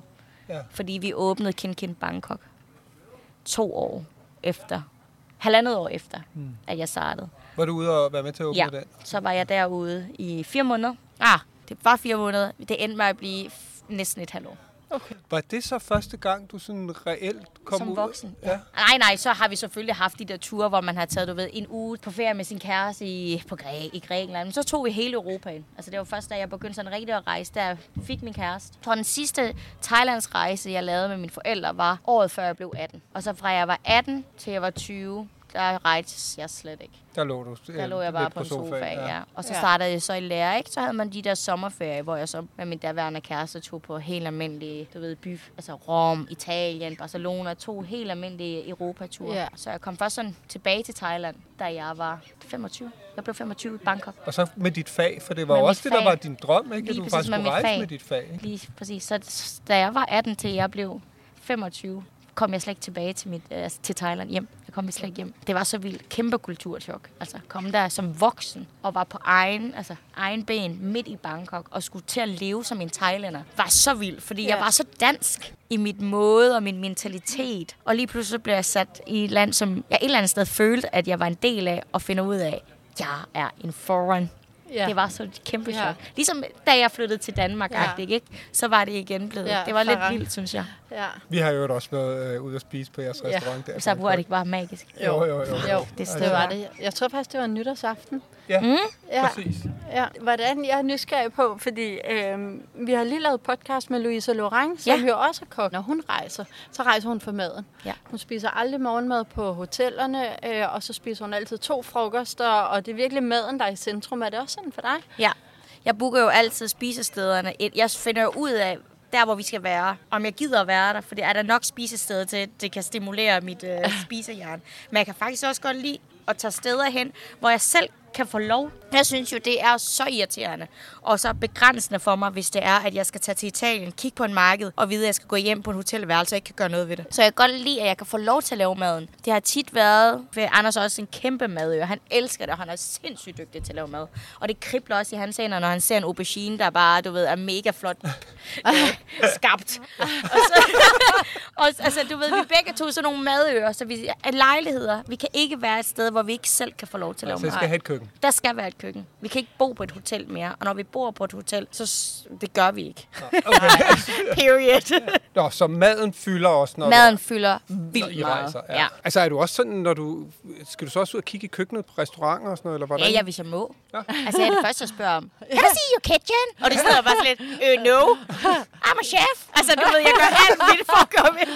Ja. Fordi vi åbnede Kin Kin Bangkok to år efter, halvandet år efter, mm. at jeg startede. Var du ude og være med til at åbne Ja, den? så var jeg derude i fire måneder. Ah, det var fire måneder. Det endte med at blive næsten et halvt år. Var det så første gang, du sådan reelt kom Som ud? voksen. Ja. Nej, nej, så har vi selvfølgelig haft de der ture, hvor man har taget, du ved, en uge på ferie med sin kæreste i, på Græ, i Grækenland. Men så tog vi hele Europa ind. Altså det var først, da jeg begyndte sådan rigtig at rejse, der jeg fik min kæreste. For den sidste Thailands rejse, jeg lavede med mine forældre, var året før jeg blev 18. Og så fra jeg var 18 til jeg var 20, der rejste jeg slet ikke. Der lå du Der lå jeg bare lidt på en sofa, ja. Og så Ja. startede jeg så i lære, ikke? Så havde man de der sommerferier, hvor jeg så med min daværende kæreste tog på helt almindelige, du ved, by, altså Rom, Italien, Barcelona, to helt almindelige Europature. Ja. Så jeg kom først sådan tilbage til Thailand, da jeg var 25. Jeg blev 25 i Bangkok. Og så med dit fag, for det var Med også det, der fag. var din drøm, ikke? Lige At du faktisk mit rejse fag. med dit fag. Ikke? Lige præcis. Så da jeg var 18 til jeg blev 25, kom jeg slet ikke tilbage til, mit, øh, til Thailand hjem. Jeg kom slet ikke hjem. Det var så vildt. Kæmpe kulturchok. Altså, kom der som voksen og var på egen, altså, egen ben midt i Bangkok og skulle til at leve som en thailander. Var så vildt, fordi Ja. jeg var så dansk i mit måde og min mentalitet. Og lige pludselig blev jeg sat i et land, som jeg et eller andet sted følte, at jeg var en del af og finde ud af, jeg er en foreign Ja. det var så et kæmpe Ja. chok. Ligesom da jeg flyttede til Danmark, Ja. ja. ikke? så var det igen blevet. Ja, det var lidt vildt, synes jeg. Ja. Vi har jo også været øh, ude at spise på jeres Ja. restaurant der. Så var det ikke bare magisk. Jo, jo, jo. Jo, Det det var det. Jeg tror faktisk, det var nytårsaften. Ja, Mm. Ja. præcis. Ja, hvordan jeg er nysgerrig på, fordi øhm, vi har lige lavet podcast med Louise Laurent, som Ja. jo også er kok. Når hun rejser, så rejser hun for maden. Ja. Hun spiser aldrig morgenmad på hotellerne, øh, og så spiser hun altid to frokoster, og det er virkelig maden, der er i centrum. Er det også sådan for dig? Ja. Jeg booker jo altid spisestederne. Jeg finder jo ud af, der hvor vi skal være, om jeg gider at være der, for det er der nok spisesteder til, at det kan stimulere mit øh, spisehjern. Men jeg kan faktisk også godt lide at tage steder hen, hvor jeg selv kan få lov. Jeg synes jo, det er så irriterende og så begrænsende for mig, hvis det er, at jeg skal tage til Italien, kigge på en marked og vide, at jeg skal gå hjem på en hotelværelse og ikke kan gøre noget ved det. Så jeg kan godt lide, at jeg kan få lov til at lave maden. Det har tit været, for Anders er også en kæmpe madører. Han elsker det, og han er sindssygt dygtig til at lave mad. Og det kribler også i hans hænder, når han ser en aubergine, der bare, du ved, er mega flot skabt. og så, og, altså, du ved, vi er begge to sådan nogle madører, så vi er lejligheder. Vi kan ikke være et sted, hvor vi ikke selv kan få lov til at lave Så mad. skal have et køkken. Der skal være et køkken. Vi kan ikke bo på et hotel mere. Og når vi bor på et hotel, så det gør vi ikke. Okay. Period. Nå, så maden fylder også, når Maden du, fylder når vildt I meget. rejser. Ja. Altså er du også sådan, når du... Skal du så også ud og kigge i køkkenet på restauranter og sådan noget, eller hvordan? Ja, ja, hvis jeg må. Ja. Altså, jeg er det første, jeg spørger om. Can I see your kitchen? Og det sidder bare sådan lidt, øh, no. I'm a chef. Altså, du ved, jeg gør alt vildt for at komme ind.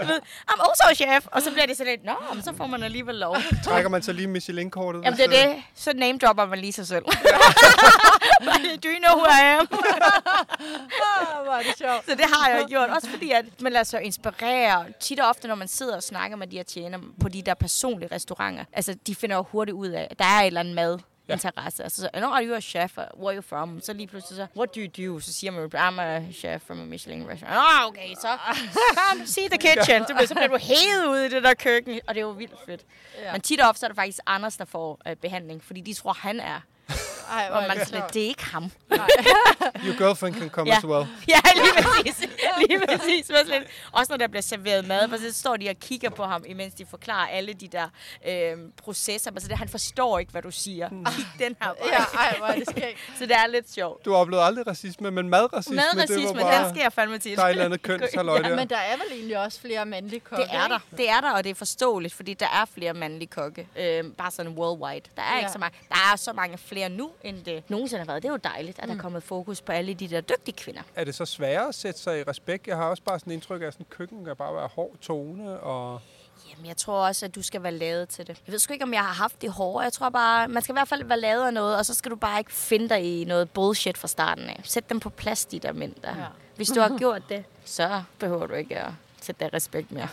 du ved, I'm also a chef. Og så bliver det sådan lidt, nå, men så får man alligevel lov. Trækker man så lige Michelin-kortet? Jamen, det er det. Så name dropper man lige sig selv. Do you know who I am? Ah, hvor er det sjovt. Så det har jeg jo gjort. Også fordi, at man lader sig inspirere. Tit og ofte, når man sidder og snakker med de her tjener på de der personlige restauranter, altså, de finder jo hurtigt ud af, at der er et eller andet mad interesse. Altså, så, no, are you a chef? Where are you from? Så lige pludselig så, what do you do? Så siger man, I'm a chef from a Michelin restaurant. Ah, okay, så see the kitchen. Så, bliver- så bliver du hævet ud i det der køkken, og det er jo vildt fedt. Ja. Men tit og ofte så er det faktisk Anders, der får øh, behandling, fordi de tror, han er. Ej, hvor Og man er det er ikke ham. Your girlfriend can come Ja. as well. Ja, lige præcis. Lige præcis. Også, lidt. også når der bliver serveret mad, for så står de og kigger på ham, imens de forklarer alle de der øh, processer. Altså, det, han forstår ikke, hvad du siger. Kig den her vej. Ja, ej, hvor er det skægt. Så det er lidt sjovt. Du oplevede aldrig racisme, men madracisme, Madracisme, det var bare... den sker fandme tit. Der er et eller andet kønshalløj Ja, der. men der er vel egentlig også flere mandlige kokke, Det er der. Det er der, og det er forståeligt, fordi der er flere mandlige kokke. Øh, bare sådan worldwide. Der er Ja. ikke så mange. Der er så mange flere nu, end det nogensinde har været. Det er jo dejligt, at der er kommet fokus på alle de der dygtige kvinder. Er det så sværere at sætte sig i respekt? Jeg har også bare sådan indtryk af, at sådan køkken kan bare være hård tone og... Jamen, jeg tror også, at du skal være lavet til det. Jeg ved sgu ikke, om jeg har haft det hårde. Jeg tror bare, man skal i hvert fald være lavet af noget, og så skal du bare ikke finde dig i noget bullshit fra starten af. Sæt dem på plads, de der mænd der. Ja. Hvis du har gjort det, så behøver du ikke at sætte dig respekt mere.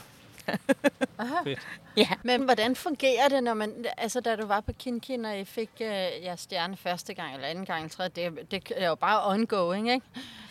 Fedt. Ja. Men hvordan fungerer det, når man, altså da du var på Kinkin, og I fik uh, ja, stjerne første gang, eller anden gang, eller tredje, det, det er jo bare ongoing, ikke?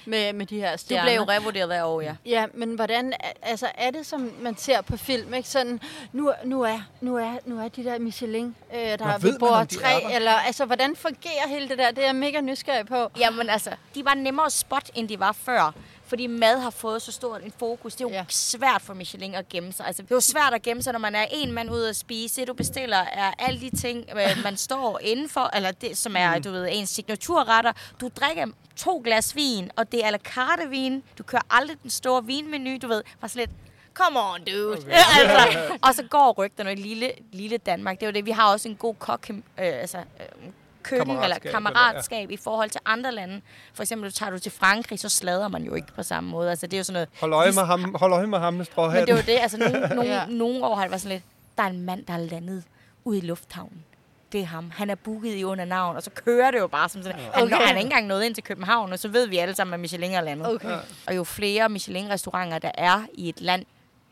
Med, med de her Du stjerner. bliver jo revurderet hver år, ja. Ja, men hvordan, altså er det som man ser på film, ikke? Sådan, nu, nu, er, nu, er, nu er de der Michelin, øh, der Nå, er ved man, de tre, er eller altså hvordan fungerer hele det der? Det er jeg mega nysgerrig på. Jamen altså, de var nemmere at spot, end de var før. Fordi mad har fået så stort en fokus. Det er jo Ja. svært for Michelin at gemme sig. Altså, det er jo svært at gemme sig, når man er en mand ude at spise. Det, du bestiller, er alle de ting, øh, man står indenfor, eller det, som er, du ved, ens signaturretter. Du drikker to glas vin, og det er à la carte vin. Du kører aldrig den store vinmenu, du ved. Var sådan lidt, come on, dude. Okay. altså, og så går rygterne i lille, lille Danmark. Det er jo det, vi har også en god kok, øh, altså, øh, køkken eller Kammeratskab, eller- kammeratskab i forhold til andre lande. For eksempel tager du til Frankrig, så slader man jo ikke på samme måde. Altså det er jo sådan noget... Hold øje med ham, hold øje med ham med Men det er jo det, altså nogle, nogle, Ja. ja. nogle år har det været sådan lidt, der er en mand, der er landet ude i lufthavnen. Det er ham. Han er booket i under navn, og så kører det jo bare som sådan. Han, Okay. okay. han er ikke engang nået ind til København, og så ved vi alle sammen, at Michelin er landet. Okay. Ja. Og jo flere Michelin-restauranter, der er i et land,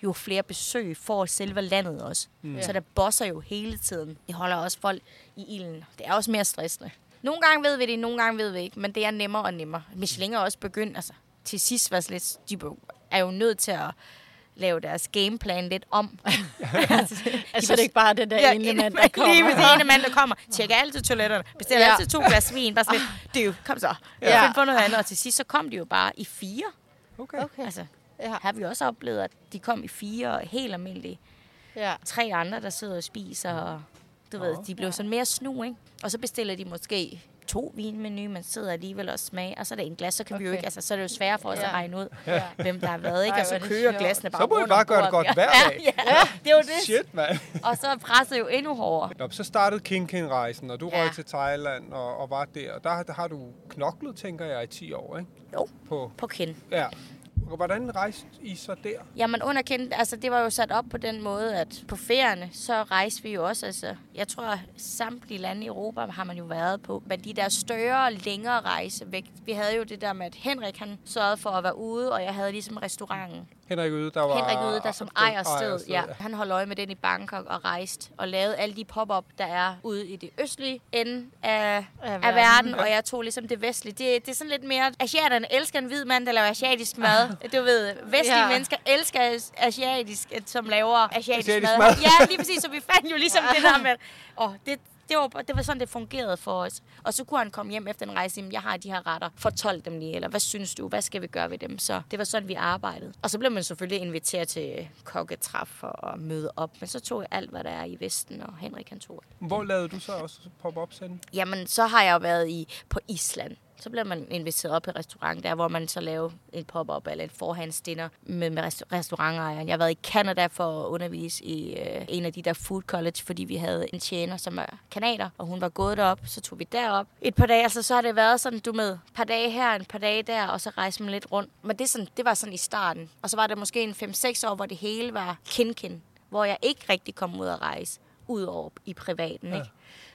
jo flere besøg får selve landet også. Mm. Så der bosser jo hele tiden. Det holder også folk i ilden. Det er også mere stressende. Nogle gange ved vi det, nogle gange ved vi ikke, men det er nemmere og nemmere. Michelin er også begyndt, altså til sidst var det lidt, de er jo nødt til at lave deres gameplan lidt om. altså, Altså det er ikke bare det der ene mand, der kommer. Lige ene mand, der kommer. Tjekker altid toiletterne. Bestiller Ja. ja. altid to glas vin. Bare sådan lidt, du, kom så. Ja. Ja. Find på noget andet. Og til sidst, så kom de jo bare i fire. Okay. Okay. Altså, Ja. har vi også oplevet, at de kom i fire helt almindelige. Ja. Tre andre, der sidder og spiser. Og, du ved, de blev sådan mere snu, ikke? Og så bestiller de måske to vinmenu, men sidder alligevel og smager, og så er det en glas, så kan okay. vi jo ikke, altså så er det jo sværere for os Ja. ja. at regne ud, Ja. hvem der har været, ikke? Ej, og så er det kører sjovt. glasene bare Så må I rundt bare gøre det bordet. godt hver dag. Ja, ja, det er jo det. Shit, mand. Og så er presset jo endnu hårdere. Nå, så startede King King rejsen og du Ja. røg til Thailand og, og var der. Og der, der har du knoklet, tænker jeg, i 10 år, ikke? Jo, På, på ken. ja. Og hvordan rejste I så der? Jamen underkendt, altså det var jo sat op på den måde, at på ferierne, så rejste vi jo også, altså jeg tror, at samtlige lande i Europa har man jo været på. Men de der større, længere rejse væk, vi havde jo det der med, at Henrik han sørgede for at være ude, og jeg havde ligesom restauranten. Henrik Yde, der var... Henrik ude, der som ejer stedet. Ja. Han holdt øje med den i Bangkok og rejst og lavede alle de pop-up, der er ude i det østlige ende af, Af verden. af verden. Og jeg tog ligesom det vestlige. Det, det er sådan lidt mere... Asiaterne elsker en hvid mand, der laver asiatisk mad. Du ved, vestlige Ja. ja. mennesker elsker asiatisk, som laver asiatisk, Asiatisk mad. mad. Ja, lige præcis. Så vi fandt jo ligesom det der med... Åh, det, det var, det var sådan, det fungerede for os. Og så kunne han komme hjem efter en rejse, jamen, jeg har de her retter, fortolk dem lige, eller hvad synes du, hvad skal vi gøre ved dem? Så det var sådan, vi arbejdede. Og så blev man selvfølgelig inviteret til kokketræf for at møde op, men så tog jeg alt, hvad der er i Vesten, og Henrik han tog. Hvor lavede du så også pop-up sende? Jamen, så har jeg jo været i, på Island. Så bliver man inviteret op i restaurant, der hvor man så laver en pop-up eller et forhandsdinner med, med rest- restaurantejeren. Jeg har været i Canada for at undervise i øh, en af de der food college, fordi vi havde en tjener, som er kanader, og hun var gået derop, så tog vi derop. Et par dage, altså så har det været sådan, du med, et par dage her, en par dage der, og så rejste man lidt rundt. Men det, sådan, det var sådan i starten. Og så var det måske en 5-6 år, hvor det hele var kin-kin, hvor jeg ikke rigtig kom ud at rejse, ud over i privaten, ikke?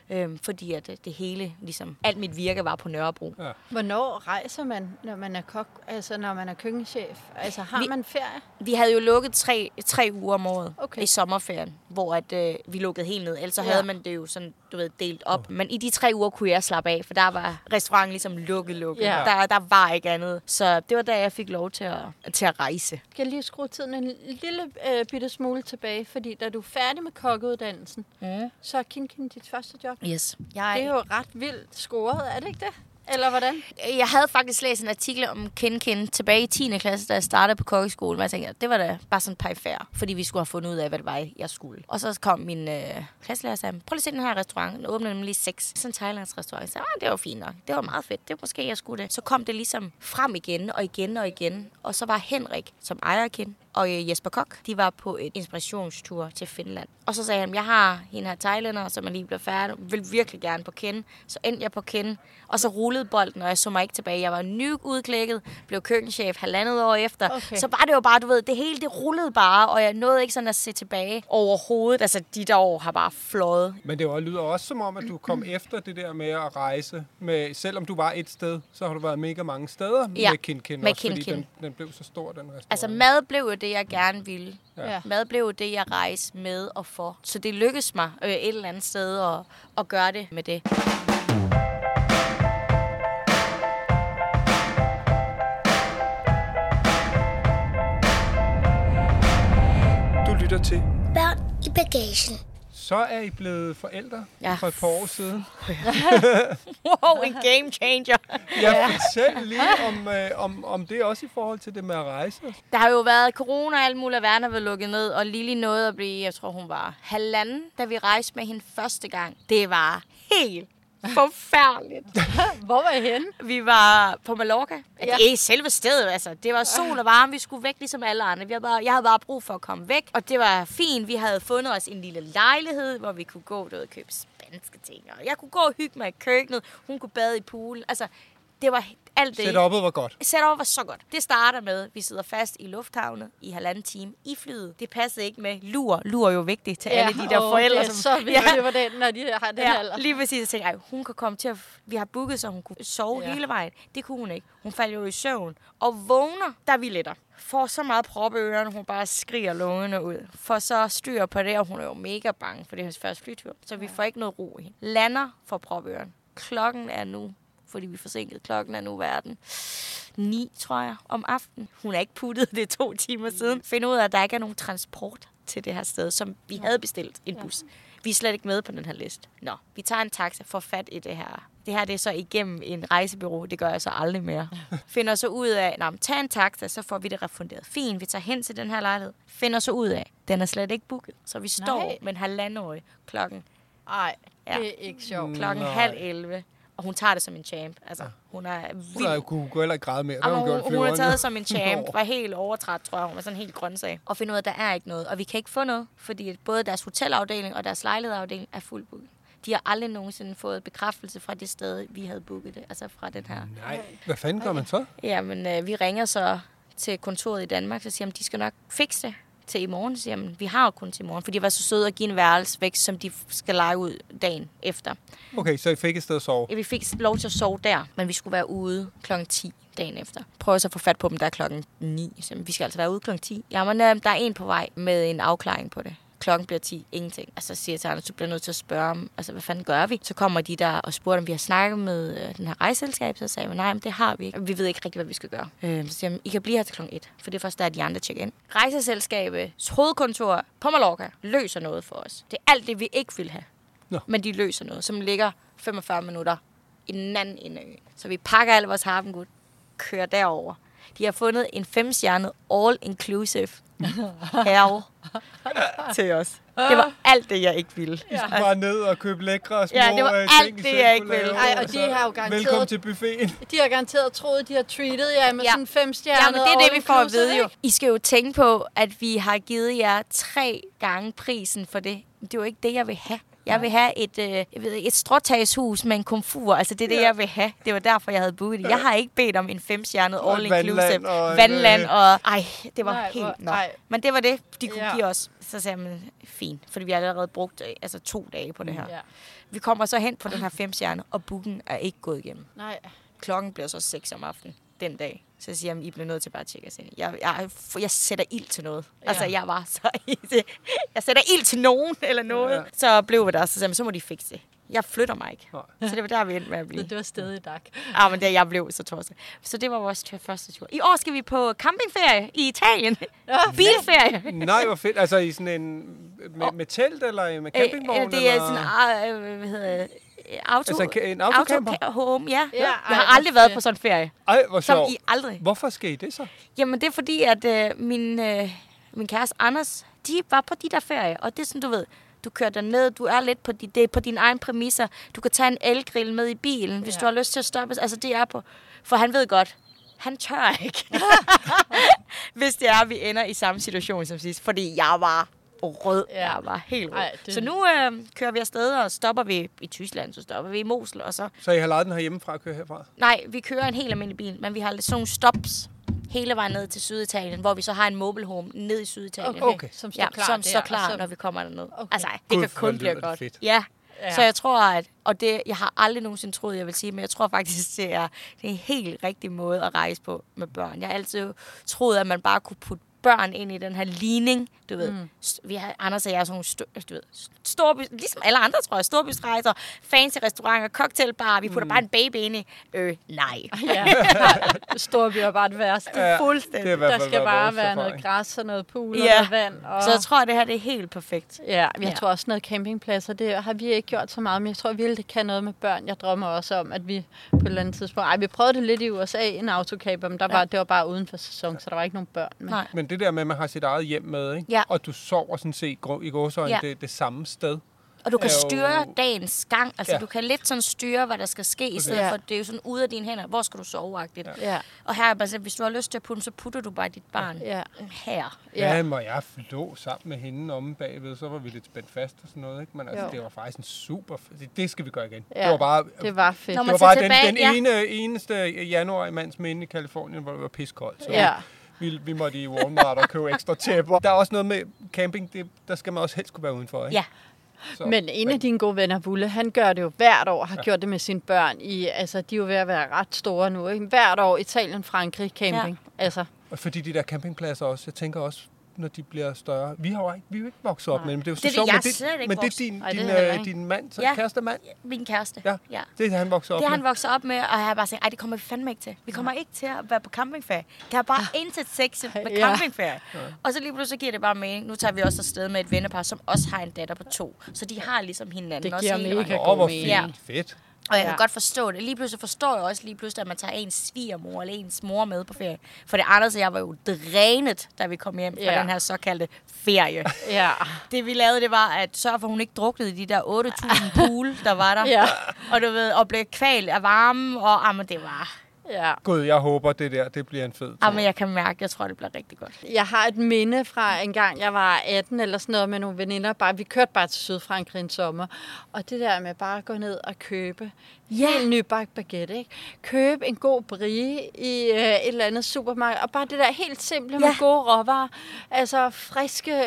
Øhm, fordi at det, det hele, ligesom, alt mit virke var på Nørrebro. Ja. Hvornår rejser man, når man er kok, altså når man er køkkenchef? Altså har Vi- man ferie? Vi havde jo lukket tre, tre uger om året Okay. i sommerferien, hvor at, øh, vi lukkede helt ned. Ellers så Ja. havde man det jo sådan, du ved, delt op. Men i de tre uger kunne jeg slappe af, for der var restauranten ligesom lukket, lukket. Ja. Der, der var ikke andet. Så det var da, jeg fik lov til at, til at rejse. Skal jeg lige skrue tiden en lille øh, bitte smule tilbage, fordi da du er færdig med kokkeuddannelsen, Mm. så er Kinkin dit første job. Yes. Jeg, Det er jo ret vildt scoret, er det ikke det? Eller hvordan? Jeg havde faktisk læst en artikel om Ken Ken tilbage i 10. klasse, da jeg startede på kokkeskolen. Men jeg tænkte, det var da bare sådan perifær, fordi vi skulle have fundet ud af, hvad det var, jeg skulle. Og så kom min øh, klasselærer og sagde, prøv lige at se den her restaurant. Den åbnede nemlig seks. Sådan en Thailands restaurant. Så ah, det var fint nok. Det var meget fedt. Det var måske, jeg skulle det. Så kom det ligesom frem igen og igen og igen. Og så var Henrik, som ejer Ken, og øh, Jesper Kok, de var på et inspirationstur til Finland. Og så sagde han, jeg har en her thailander, som er lige blevet færdig, vil virkelig gerne på Ken. Så endte jeg på Ken, og så rullede bolden, og jeg så mig ikke tilbage. Jeg var nyudklækket, blev køkkenchef halvandet år efter. Okay. Så var det jo bare, du ved, det hele det rullede bare, og jeg nåede ikke sådan at se tilbage overhovedet. Altså, de der år har bare fløjet. Men det var- lyder også som om, at du kom efter det der med at rejse. Med, selvom du var et sted, så har du været mega mange steder Ja, med Kin Kin. med også, fordi Kin Kin. Den, den blev så stor, den restaurant. Altså, mad blev jo det, jeg gerne ville. Ja. Mad blev det, jeg rejste med og for. Så det lykkedes mig øh, et eller andet sted at, at gøre det med det. Du lytter til. Børn i bagagen. Så er I blevet forældre Ja. for et par år siden. Wow, en game changer. Jeg fortæl lige om, øh, om, om det også i forhold til det med at rejse. Der har jo været corona og alt muligt, og verden har været lukket ned, og Lili nåede at blive, jeg tror hun var halvanden, da vi rejste med hende første gang. Det var helt forfærdeligt. Hvor var I henne? Vi var på Mallorca. Ja. Det er selve stedet, altså. Det var sol og varme. Vi skulle væk ligesom alle andre. Vi havde bare, jeg havde bare brug for at komme væk. Og det var fint. Vi havde fundet os en lille lejlighed, hvor vi kunne gå ud og købe spanske ting. Og jeg kunne gå og hygge mig i køkkenet. Hun kunne bade i poolen. Altså, det var alt det. Setup'et var godt. Setup var så godt. Det starter med, at vi sidder fast i lufthavnet i halvanden time i flyet. Det passede ikke med lur. Lur er jo vigtigt til alle de der åh, forældre. det er så vigtigt ja. for den, når de har den Ja, alder. lige præcis. Jeg tænkte, ej, hun kan komme til at... Vi har booket, så hun kunne sove Ja. ja. hele vejen. Det kunne hun ikke. Hun faldt jo i søvn. Og vågner, der vi letter. Får så meget prop i ørerne, hun bare skriger lungene ud. For så styr på det, og hun er jo mega bange, for det er hendes første flytur. Så vi får ikke noget ro i hende. Lander for prop i ørerne. Klokken er nu fordi vi er forsinket. Klokken er nu verden 9, tror jeg, om aftenen. Hun er ikke puttet, det er to timer siden. Finder ud af, at der ikke er nogen transport til det her sted, som vi havde bestilt en bus. Vi er slet ikke med på den her liste. Nå, vi tager en taxa, får fat i det her. Det her det er så igennem en rejsebyrå. Det gør jeg så aldrig mere. Finder så ud af, at tag en taxa, så får vi det refunderet. Fint, vi tager hen til den her lejlighed. Finder så ud af, den er slet ikke booket. Så vi står Nej. med en halvandårig klokken Nej, Ja. det er ikke sjovt. klokken Nej. halv 11. Og hun tager det som en champ. Altså, hun er Hun vild. har jo kunne gå heller ikke græde mere. Det har Jamen, hun hun, hun er år taget som en champ, var helt overtræt, tror jeg. Hun var sådan helt grøntsag. Og finder ud af, at der er ikke noget. Og vi kan ikke få noget, fordi både deres hotelafdeling og deres lejlighedsafdeling er fuldt booket. De har aldrig nogensinde fået bekræftelse fra det sted, vi havde booket det. Altså fra den her. Nej, hvad fanden gør man så? Jamen, øh, vi ringer så til kontoret i Danmark, så siger de, de skal nok fikse det til i morgen. Så siger jeg, "Men vi har jo kun til i morgen, fordi de var så søde at give en værelse væk, som de skal lege ud dagen efter. Okay, så I fik et sted at sove. Ja, Vi fik lov til at sove der, men vi skulle være ude klokken 10 dagen efter. Prøver så at få fat på dem, der er klokken 9. Så vi skal altså være ude klokken 10. Jamen, øh, der er en på vej med en afklaring på det. Klokken bliver 10, ingenting. Og så siger jeg til Anders, du bliver nødt til at spørge om, altså hvad fanden gør vi? Så kommer de der og spurgte, om vi har snakket med øh, den her rejseselskab. Så sagde jeg, nej, men det har vi ikke. Vi ved ikke rigtig, hvad vi skal gøre. Øh, så siger jeg, I kan blive her til klokken 1, for det er først der, de andre tjekker ind. Rejseselskabets hovedkontor på Mallorca løser noget for os. Det er alt det, vi ikke vil have. Nå. Men de løser noget, som ligger 45 minutter i den anden ende. Så vi pakker alle vores harpengud, kører derover. De har fundet en femstjernet all-inclusive hell til os. Det var alt det, jeg ikke ville. Ja. Bare ned og købe lækre små Ja, det var øh, alt ting, det, jeg ikke ville. Ej, og de har jo garanteret- Velkommen til buffeten. De har garanteret troet, de har treated jer med Ja. sådan fem stjerner. Ja, men det er det, vi får at vide jo. I skal jo tænke på, at vi har givet jer tre gange prisen for det. Det er jo ikke det, jeg vil have. Jeg vil have et, øh, jeg ved, et stråtagshus med en komfur. Altså, det er det, Ja. jeg vil have. Det var derfor, jeg havde booket det. Jeg har ikke bedt om en femstjernet all-inclusive vandland vandland. øh, Og, ej, det var Nej, helt... hvor- ej. Men det var det, de kunne Ja. give os. Så sagde jeg, fint. Fordi vi har allerede brugt øh, altså, to dage på det her. Ja. Vi kommer så hen på den her femstjerne, og booken er ikke gået igennem. Nej. Klokken bliver så 6 om aftenen den dag. Så siger jeg, I bliver nødt til bare at tjekke os ind. Jeg, jeg, jeg sætter ild til noget. Ja. Altså, jeg var så i det. Jeg sætter ild til nogen eller noget. Ja. Så blev vi der, så sagde så må de fikse det. Jeg flytter mig ikke. Nej. Så det var der, vi endte med at blive. Det var stadig dak. Ja, men det, jeg blev så tosset. Så det var vores tur- første tur. I år skal vi på campingferie i Italien. Ja, Bilferie. Nej, hvor fedt. Altså i sådan en... Med, med telt eller med campingvogn? Øh, det er eller? sådan, uh, hvad hedder? Auto, Altså en- autocamper? auto home, ja. Ja, ej, jeg har aldrig været på sådan en ferie. Ej, hvor Som sjovt. I aldrig. Hvorfor skal I det så? Jamen, det er fordi, at øh, min, øh, min kæreste Anders, de var på de der ferie. Og det er sådan, du ved, du kører derned, du er lidt på, de, det er på dine egne præmisser. Du kan tage en elgrill med i bilen, hvis Ja. du har lyst til at stoppe. Altså, det er på... For han ved godt, han tør ikke. hvis det er, at vi ender i samme situation som sidst. Fordi jeg var rød. Ja. Jeg var helt rød. Ej, det- Så nu øh, kører vi afsted, og stopper vi i Tyskland, så stopper vi i Mosel, og så Så I har lejet den her hjemmefra og kører herfra? Nej, vi kører en helt almindelig bil, men vi har sådan nogle stops hele vejen ned til Syditalien, hvor vi så har en mobile home ned i Syditalien. Okay, Okay. som står Ja, klar som står klar, så- når vi kommer derned. Okay. Altså, det Gud, kan kun blive godt. fedt. Ja. Ja. Så jeg tror, at, og det, jeg har aldrig nogensinde troet, jeg vil sige, men jeg tror faktisk, det er, det er en helt rigtig måde at rejse på med børn. Jeg har altid troet, at man bare kunne putte børn ind i den her ligning. Du ved, mm. vi har, Anders og jeg er sådan nogle sto, du ved, storby, ligesom alle andre, tror jeg, storbysrejser, fancy restauranter, cocktailbar, vi putter mm. bare en baby ind i. Øh, nej. Ja. Storby er bare det værste. Ja, Fuldstændig. det er Der skal bare være noget erfaring. græs og noget pool og Ja. noget vand. Og... Så jeg tror, at det her det er helt perfekt. Ja, jeg Ja. tror også noget campingpladser, det har vi ikke gjort så meget, men jeg tror virkelig, det kan noget med børn. Jeg drømmer også om, at vi på et eller andet tidspunkt... Ej, vi prøvede det lidt i USA, en autocamper, men der var, det var bare uden for sæson, så der var ikke nogen børn med. Nej. Men det der med, at man har sit eget hjem med, ikke? Ja. og du sover sådan set i gåsøjne Ja. det, det samme sted. Og du kan jo- styre dagens gang. Altså, Ja. du kan lidt sådan styre, hvad der skal ske, i stedet Ja. for, det er jo sådan ude af dine hænder. Hvor skal du sove -agtigt. Ja, Og her er bare sådan, hvis du har lyst til at putte, så putter du bare dit barn ja, her. Ja. ja. ja, og jeg lå sammen med hende omme bagved, så var vi lidt spændt fast og sådan noget. Ikke? Men altså, Jo. det var faktisk en super... Det, det skal vi gøre igen. Ja, det var bare... Det var fedt. Når det var bare den, tilbage, den ja. ene, eneste januar i mands minde i Kalifornien, hvor det var piskoldt. Så Ja. Vi, vi måtte i Walmart og købe ekstra tæpper. Der er også noget med camping, det, der skal man også helst kunne være udenfor. Ikke? Ja. Så, Men en af dine gode venner, Bulle, han gør det jo hvert år, har ja. gjort det med sine børn i, altså de er jo ved at være ret store nu, ikke? Hvert år Italien, Frankrig, camping. Ja. Altså, Og fordi de der campingpladser også, jeg tænker også, når de bliver større. Vi har jo ikke, vi er jo ikke vokset op Nej. med dem. Det er jo så Det er det, sjovt, jeg men er slet ikke men det er din, det din, er heller øh, din mand, så Ja. kæreste mand. Min kæreste. Ja. ja. Det er han vokset op Det har han med. vokset op med, og jeg har bare sagt, ej, det kommer vi fandme ikke til. Vi kommer ikke til at være på campingferie. Det har bare intet sex med Ja. campingferie. Og så lige pludselig giver det bare mening. Nu tager vi også afsted med et vennepar, som også har en datter på to. Så de har ligesom hinanden Det også giver hele mega god hvor mening. fint. Ja. Fedt. Og jeg kan Ja. godt forstå det. Lige pludselig forstår jeg også lige pludselig, at man tager ens svigermor eller ens mor med på ferie. For det Anders og jeg var jo drænet, da vi kom hjem fra Ja. den her såkaldte ferie. ja. Det vi lavede, det var at sørge for, at hun ikke druknede i de der 8.000 pool, der var der. Ja. Og du ved, og blev kvalt af varme, og ah, men det var... ja. Gud, jeg håber, det der, det bliver en fed tur. Ah, men jeg kan mærke, jeg tror, det bliver rigtig godt. Jeg har et minde fra en gang, jeg var 18 eller sådan noget med nogle veninder. Bare, vi kørte bare til Sydfrankrig en sommer. Og det der med bare at gå ned og købe ja. helt nybagt baguette, ikke? Købe en god brie i øh, et eller andet supermarked. Og bare det der helt simple med Ja. gode råvarer. Altså friske,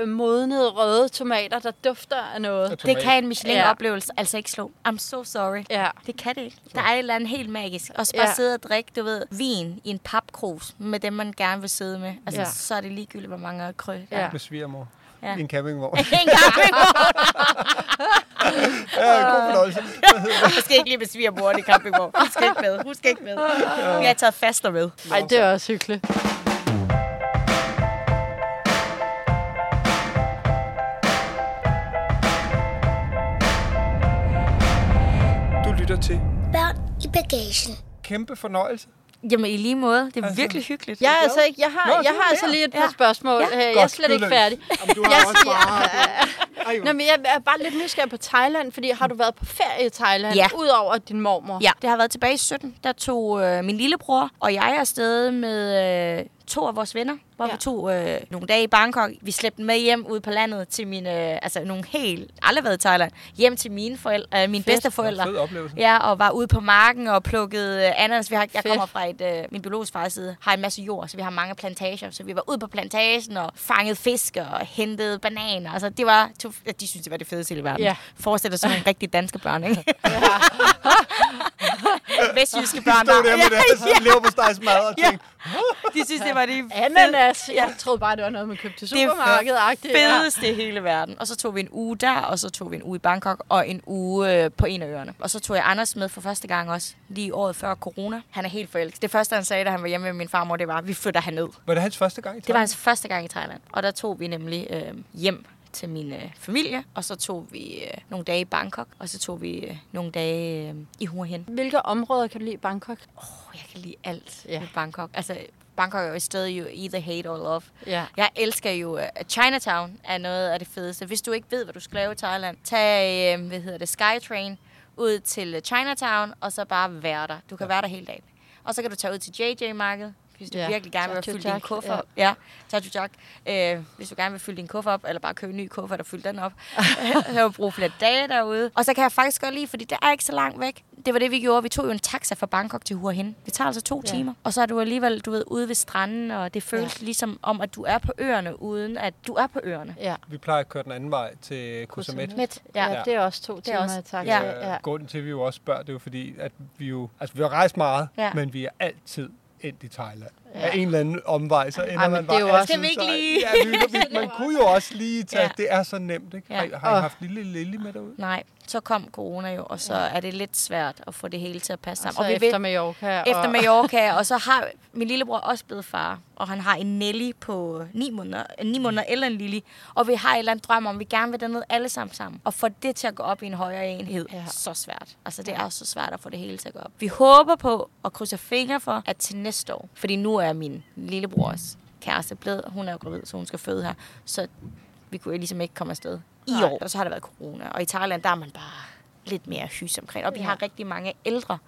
øh, modnede røde tomater, der dufter af noget. Og Det kan en Michelin-oplevelse altså ikke slå. I'm so sorry. Ja. Det kan det ikke. Der er et eller andet helt magisk. Og så bare Ja. sidde og drikke, du ved, vin i en papkrus med dem, man gerne vil sidde med. Altså, Ja. så er det ligegyldigt, hvor mange krø. Ja. Med svigermor. Ja. I en campingvogn. En gang ja, god fornøjelse. Jeg skal ikke lige med svigermor i campingvogn. Hun skal ikke med. Hun skal ikke med. Vi har taget faster med. Ej, det er også hyggeligt. Du lytter til Børn i bagagen. kæmpe fornøjelse. Jamen i lige måde. Det er Altså, virkelig hyggeligt. Jeg, er altså ikke, jeg har, Nå, jeg har altså lige et par Ja. spørgsmål. Ja. Øh, Jeg er Godt, slet ikke færdig. Jamen, du har Jeg også bare... Nå, men jeg er bare lidt nysgerrig på Thailand, fordi har du været på ferie i Thailand, Ja. udover din mormor? Ja, det har været tilbage i 17. Der tog øh, min lillebror og jeg afsted med øh, to af vores venner, hvor Ja. ja. vi tog øh, nogle dage i Bangkok. Vi slæbte dem med hjem ud på landet til mine, øh, altså nogle helt, aldrig været i Thailand, hjem til mine forældre, øh, mine Fedt. bedsteforældre. Fed oplevelse. Ja, og var ude på marken og plukkede øh, ananas. Vi har, jeg Fedt. kommer fra et, øh, min biologiske fars side, har en masse jord, så vi har mange plantager. Så vi var ude på plantagen og fangede fisk og hentede bananer. Altså, det var, to, de synes, det var det fedeste i verden. Ja. Forestil dig sådan nogle rigtige danske børn, ikke? Vestjyske børn. Stod der- der med deres leverpostejsmad og Ja. De synes, det var det Ananas. Jeg troede bare, det var noget, man købte til Det er supermarkedet. fedeste i hele verden. Og så tog vi en uge der, og så tog vi en uge i Bangkok, og en uge øh, på en af øerne. Og så tog jeg Anders med for første gang også, lige året før corona. Han er helt forelsket. Det første, han sagde, da han var hjemme med min farmor, det var, vi flytter herned. var det hans første gang i Det var Thailand? hans første gang i Thailand. Og der tog vi nemlig øh, hjem til min øh, familie, og så tog vi øh, nogle dage i Bangkok, og så tog vi øh, nogle dage øh, i Hua Hin. Hvilke områder kan du lide i Bangkok? Oh, jeg kan lide alt Ja. ja. med Bangkok. Altså, Bangkok er jo et sted, you either hate or love. Ja. Jeg elsker jo, at Chinatown er noget af det fedeste. Hvis du ikke ved, hvad du skal lave i Thailand, tag, øh, hvad hedder det, Skytrain ud til Chinatown, og så bare være der. Du kan være der hele dagen. Og så kan du tage ud til JJ-markedet, hvis du Ja. ja. virkelig gerne vil fylde din kuffert op. Ja, Chatuchak. Øh, hvis du gerne vil fylde din kuffert op, eller bare købe en ny kuffert og fylde den op. så har du brug flere dage derude. Og så kan jeg faktisk godt lide, fordi det er ikke så langt væk. Det var det, vi gjorde. Vi tog jo en taxa fra Bangkok til Hua Hin. Det tager altså to Ja. ja. timer. Og så er du alligevel, du ved, ude ved stranden, og det føles ja. ligesom om, at du er på øerne, uden at du er på øerne. Ja. Vi plejer at køre den anden vej til Kosamet. Midt. Ja, Ja. det er også to er timer også- i taxa. ja. ja. Grunden til, at vi jo også spørger, det er jo fordi, at vi jo... Altså, vi har rejst meget, Ja. men vi er altid endt i Thailand. Ja. Af en eller anden omvej, så ender Ej, man det bare... er jo også- Skal vi ikke lige- Ja, man kunne jo også lige tage... Ja. Det er så nemt, ikke? Har, I- Ja. har I Og- haft lille Lille med derude? Nej, så kom corona jo, og så er det lidt svært at få det hele til at passe Og sammen. så vi efter vil- Mallorca. efter og, Mallorca, og så har min lillebror også blevet far, og han har en Nelly på 9 måneder, 9 måneder eller en Lily, og vi har et eller andet drøm om, vi gerne vil derned alle sammen sammen. Og få det til at gå op i en højere enhed, Ja. ja. så svært. Altså det er så svært at få det hele til at gå op. Vi håber på og krydser fingre for, at til næste år, fordi nu er min lillebrors kæreste blevet, hun er jo gravid, så hun skal føde her, så vi kunne jo ligesom ikke komme afsted i Nej. år. Og så har der været corona, og i Thailand, der er man bare lidt mere hys omkring. Og vi har rigtig mange ældre.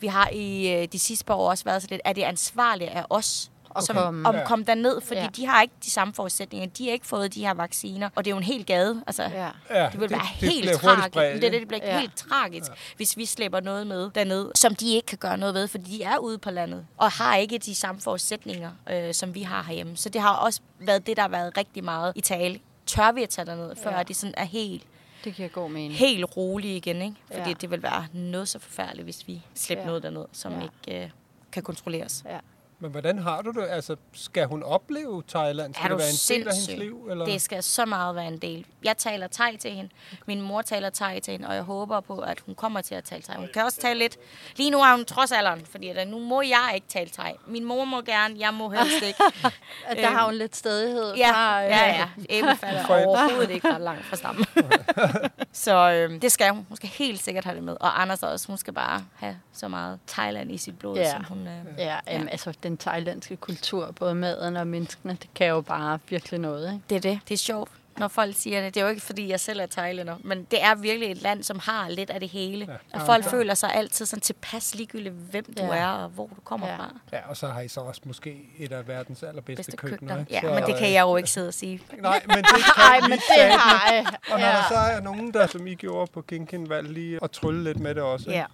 Vi har i øh, de sidste par år også været så lidt, er det ansvarligt af os, At som komme. om kom derned, fordi Ja. de har ikke de samme forudsætninger. De har ikke fået de her vacciner, og det er jo en hel gade. Altså, Ja. Ja, det vil være det helt tragisk. Det, det, bliver Ja. helt tragisk, ja. hvis vi slæber noget med derned, som de ikke kan gøre noget ved, fordi de er ude på landet, og har ikke de samme forudsætninger, øh, som vi har herhjemme. Så det har også været det, der har været rigtig meget i tale. Tør vi at tage derned, før Ja. det sådan er helt, Det giver god mening. helt roligt igen, ikke? Fordi Ja. det vil være noget så forfærdeligt, hvis vi slipper Ja. noget derned, som ja. ikke øh, kan kontrolleres. Ja. Men hvordan har du det? Altså, skal hun opleve Thailand? Skal Er det være en del af hendes sindssyg? liv? Eller? Det skal så meget være en del. Jeg taler thai til hende. Min mor taler thai til hende, og jeg håber på, at hun kommer til at tale thai. Hun kan også tale lidt. Lige nu er hun trods alderen, fordi at nu må jeg ikke tale thai. Min mor må gerne, jeg må helst ikke. Der har hun lidt stedighed Ja, fra... øh, ja, ja. Æble falder overhovedet ikke ret langt fra stammen. så øh, det skal hun. Hun skal helt sikkert have det med. Og Anders også. Hun skal bare have så meget Thailand i sit blod, Ja. som hun... Øh, Ja, jamen, altså den thailandske kultur, både maden og menneskene, det kan jo bare virkelig noget, ikke? Det er det. Det er sjovt, når folk siger det. Det er jo ikke, fordi jeg selv er thailander, men det er virkelig et land, som har lidt af det hele. Ja. Og folk føler sig altid sådan tilpas ligegyldigt, hvem du Ja. er og hvor du kommer Ja. fra. Ja, og så har I så også måske et af verdens allerbedste Bedste køkkener. køkkener. ikke? Ja, så, men det kan øh, jeg jo ikke sidde og sige. Nej, men det kan Nej, vi men det har jeg. Og når Ja. der så er nogen, der som I gjorde på Kinkin, valgte lige at trylle lidt med det også. ikke? Ja.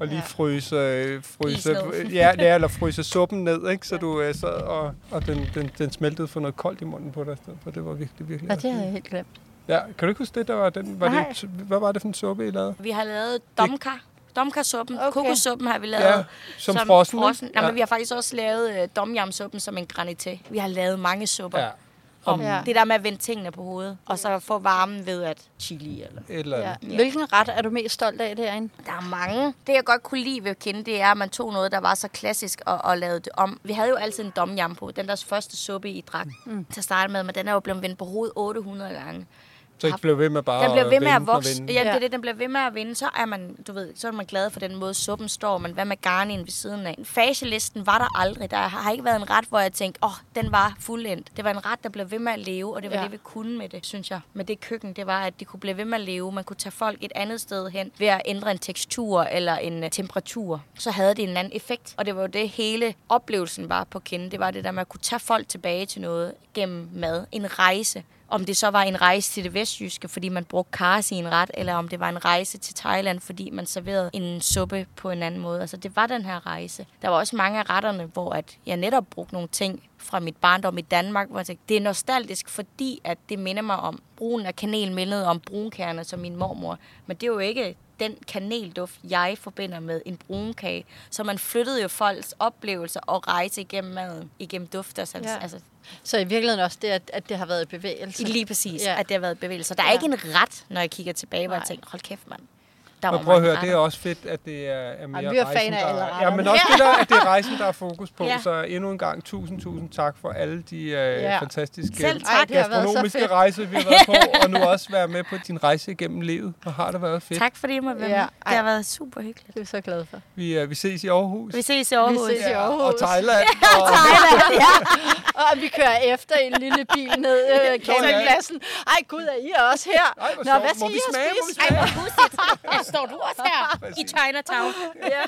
Og lige Ja. fryse, øh, fryse, ja, ja, eller fryse suppen ned, ikke? så du øh, sad og, og den, den, den smeltede for noget koldt i munden på dig, for det var virkelig, virkelig Ja, det havde jeg helt glemt. Ja, kan du ikke huske det, der var den, var Nej. det, hvad var det for en suppe, I lavede? Vi har lavet domka. Domka-suppen. Okay. Kokossuppen har vi lavet. Ja, som frossen, ikke? frossen. Nej, Ja. men vi har faktisk også lavet øh, domjam-suppen som en granité. Vi har lavet mange supper. Ja, Ja. Om Ja. ja. det der med at vende tingene på hovedet. Og så få varmen ved at chili eller et eller Ja. andet. Hvilken ret er du mest stolt af derinde? Der er mange. Det, jeg godt kunne lide ved at kende, det er, at man tog noget, der var så klassisk og, og lavede det om. Vi havde jo altid en domjam på. Den der første suppe, I drak mm. til at starte med, men den er jo blevet vendt på hovedet 800 gange. Så I blev ved med bare Den bliver ved med at vokse. Ja, det er det, den bliver ved med at vinde. Så er man, du ved, så er man glad for den måde, suppen står. Men hvad med garnien ved siden af? Fagelisten var der aldrig. Der har ikke været en ret, hvor jeg tænkte, åh, oh, den var fuldendt. Det var en ret, der blev ved med at leve, og det var Ja. ja. det, vi kunne med det, synes jeg. Med det køkken, det var, at det kunne blive ved med at leve. Man kunne tage folk et andet sted hen ved at ændre en tekstur eller en øh, temperatur. Så havde det en anden effekt. Og det var jo det, hele oplevelsen var på kende. Det var det der med at kunne tage folk tilbage til noget gennem mad. En rejse. Om det så var en rejse til det vestjyske, fordi man brugte kars i en ret, eller om det var en rejse til Thailand, fordi man serverede en suppe på en anden måde. Altså, det var den her rejse. Der var også mange af retterne, hvor at jeg netop brugte nogle ting fra mit barndom i Danmark, hvor jeg tænkte, det er nostalgisk, fordi at det minder mig om brugen af kanel mindede om brunkerner som min mormor. Men det er jo ikke den kanelduft, jeg forbinder med en brunkage. Så man flyttede jo folks oplevelser og rejse igennem maden, igennem dufter. Så, Ja. altså, Så i virkeligheden også det, at, at det har været i bevægelse. Lige præcis, Ja. at det har været bevægelser. Der er Ja. ikke en ret, når jeg kigger tilbage, hvor jeg Nej. tænker, hold kæft, mand. Der Men var prøv at høre, det er også fedt, at det er, er mere vi er fan rejsen, af der retterne. Ja, men også det der, at det er rejsen, der er fokus på. Ja. Så endnu en gang, tusind, tusind tak for alle de uh, Ja. fantastiske Selv tak. Gastronomiske rejser, vi har været på, og nu også være med på din rejse igennem livet. Og har det været fedt. Tak fordi I måtte være Ja. med. Det har været super hyggeligt. Det er vi så glade for. Vi, uh, vi ses i Aarhus. Vi ses i Aarhus. Vi ses i Aarhus. og Thailand. Og, Thailand, ja. Og vi kører efter i en lille bil ned øh, campingpladsen. Ej gud, er I også her? Ej, Nå, hvad skal vi I smage? have Må vi spist? Ej, hvor pudsigt. Står du også her i. Chinatown? Ja.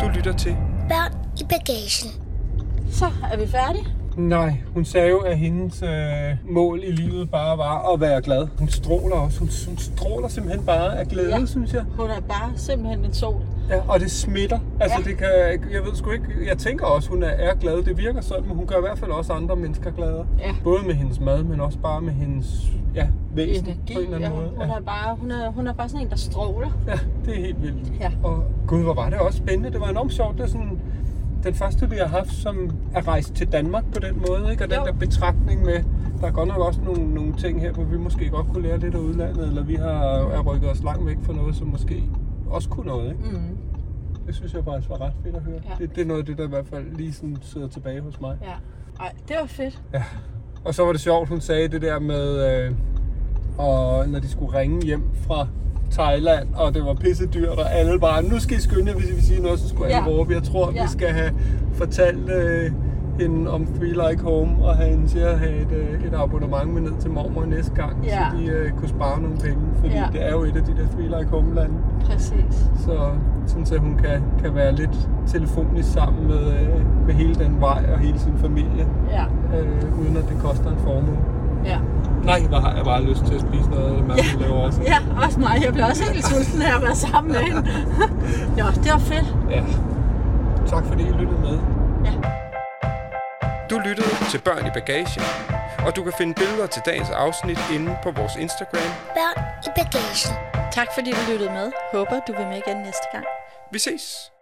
du lytter til. Børn i bagagen. Så er vi færdige. Nej, hun sagde jo, at hendes øh, mål i livet bare var at være glad. Hun stråler også. Hun, hun stråler simpelthen bare af glæde, Ja. ja. synes jeg. Hun er bare simpelthen en sol. Ja, og det smitter. Altså, Ja. det kan, jeg ved sgu ikke, jeg tænker også, hun er, er glad. Det virker sådan, men hun gør i hvert fald også andre mennesker glade. Ja. Både med hendes mad, men også bare med hendes ja, væsen Energi. på en eller anden Ja, måde. hun, er bare, hun, er, hun er bare sådan en, der stråler. Ja, det er helt vildt. Ja. Og gud, hvor var det også spændende. Det var enormt sjovt. Det er sådan den første, vi har haft, som er rejst til Danmark på den måde. Ikke? Og den Jo. der betragtning med, der er godt nok også nogle, nogle ting her, hvor vi måske godt kunne lære lidt af udlandet, eller vi har er rykket os langt væk fra noget, som måske også kunne noget. Ikke? Mm. Det synes jeg faktisk var ret fedt at høre. Ja. Det, det er noget af det, der i hvert fald lige sådan sidder tilbage hos mig. Ja. Ej, det var fedt. Og så var det sjovt, hun sagde det der med, øh, og når de skulle ringe hjem fra Thailand, og det var pisse dyrt, og alle bare, nu skal I skynde jer, hvis I vil sige noget, så skulle alle Ja. råbe. Jeg tror, Ja. vi skal have fortalt øh, hende om Three Like Home, og have hende til at have et, øh, et abonnement med ned til mormor næste gang, Ja. så de øh, kunne spare nogle penge, fordi Ja. det er jo et af de der Three Like Home-lande. Præcis. Så sådan så hun kan, kan være lidt telefonisk sammen med, øh, med hele den vej og hele sin familie, Ja. øh, uden at det koster en formue. Ja. Nej, hvor har jeg bare lyst til at spise noget af det, man ja. laver også. ja, også mig. Jeg blev også helt sulten af at være sammen med hende. Nå, det var fedt. Ja. Tak fordi I lyttede med. Ja. Du lyttede til Børn i Bagagen, og du kan finde billeder til dagens afsnit inde på vores Instagram. Børn i bagagen. Tak fordi du lyttede med. Håber, du vil med igen næste gang. Vi ses!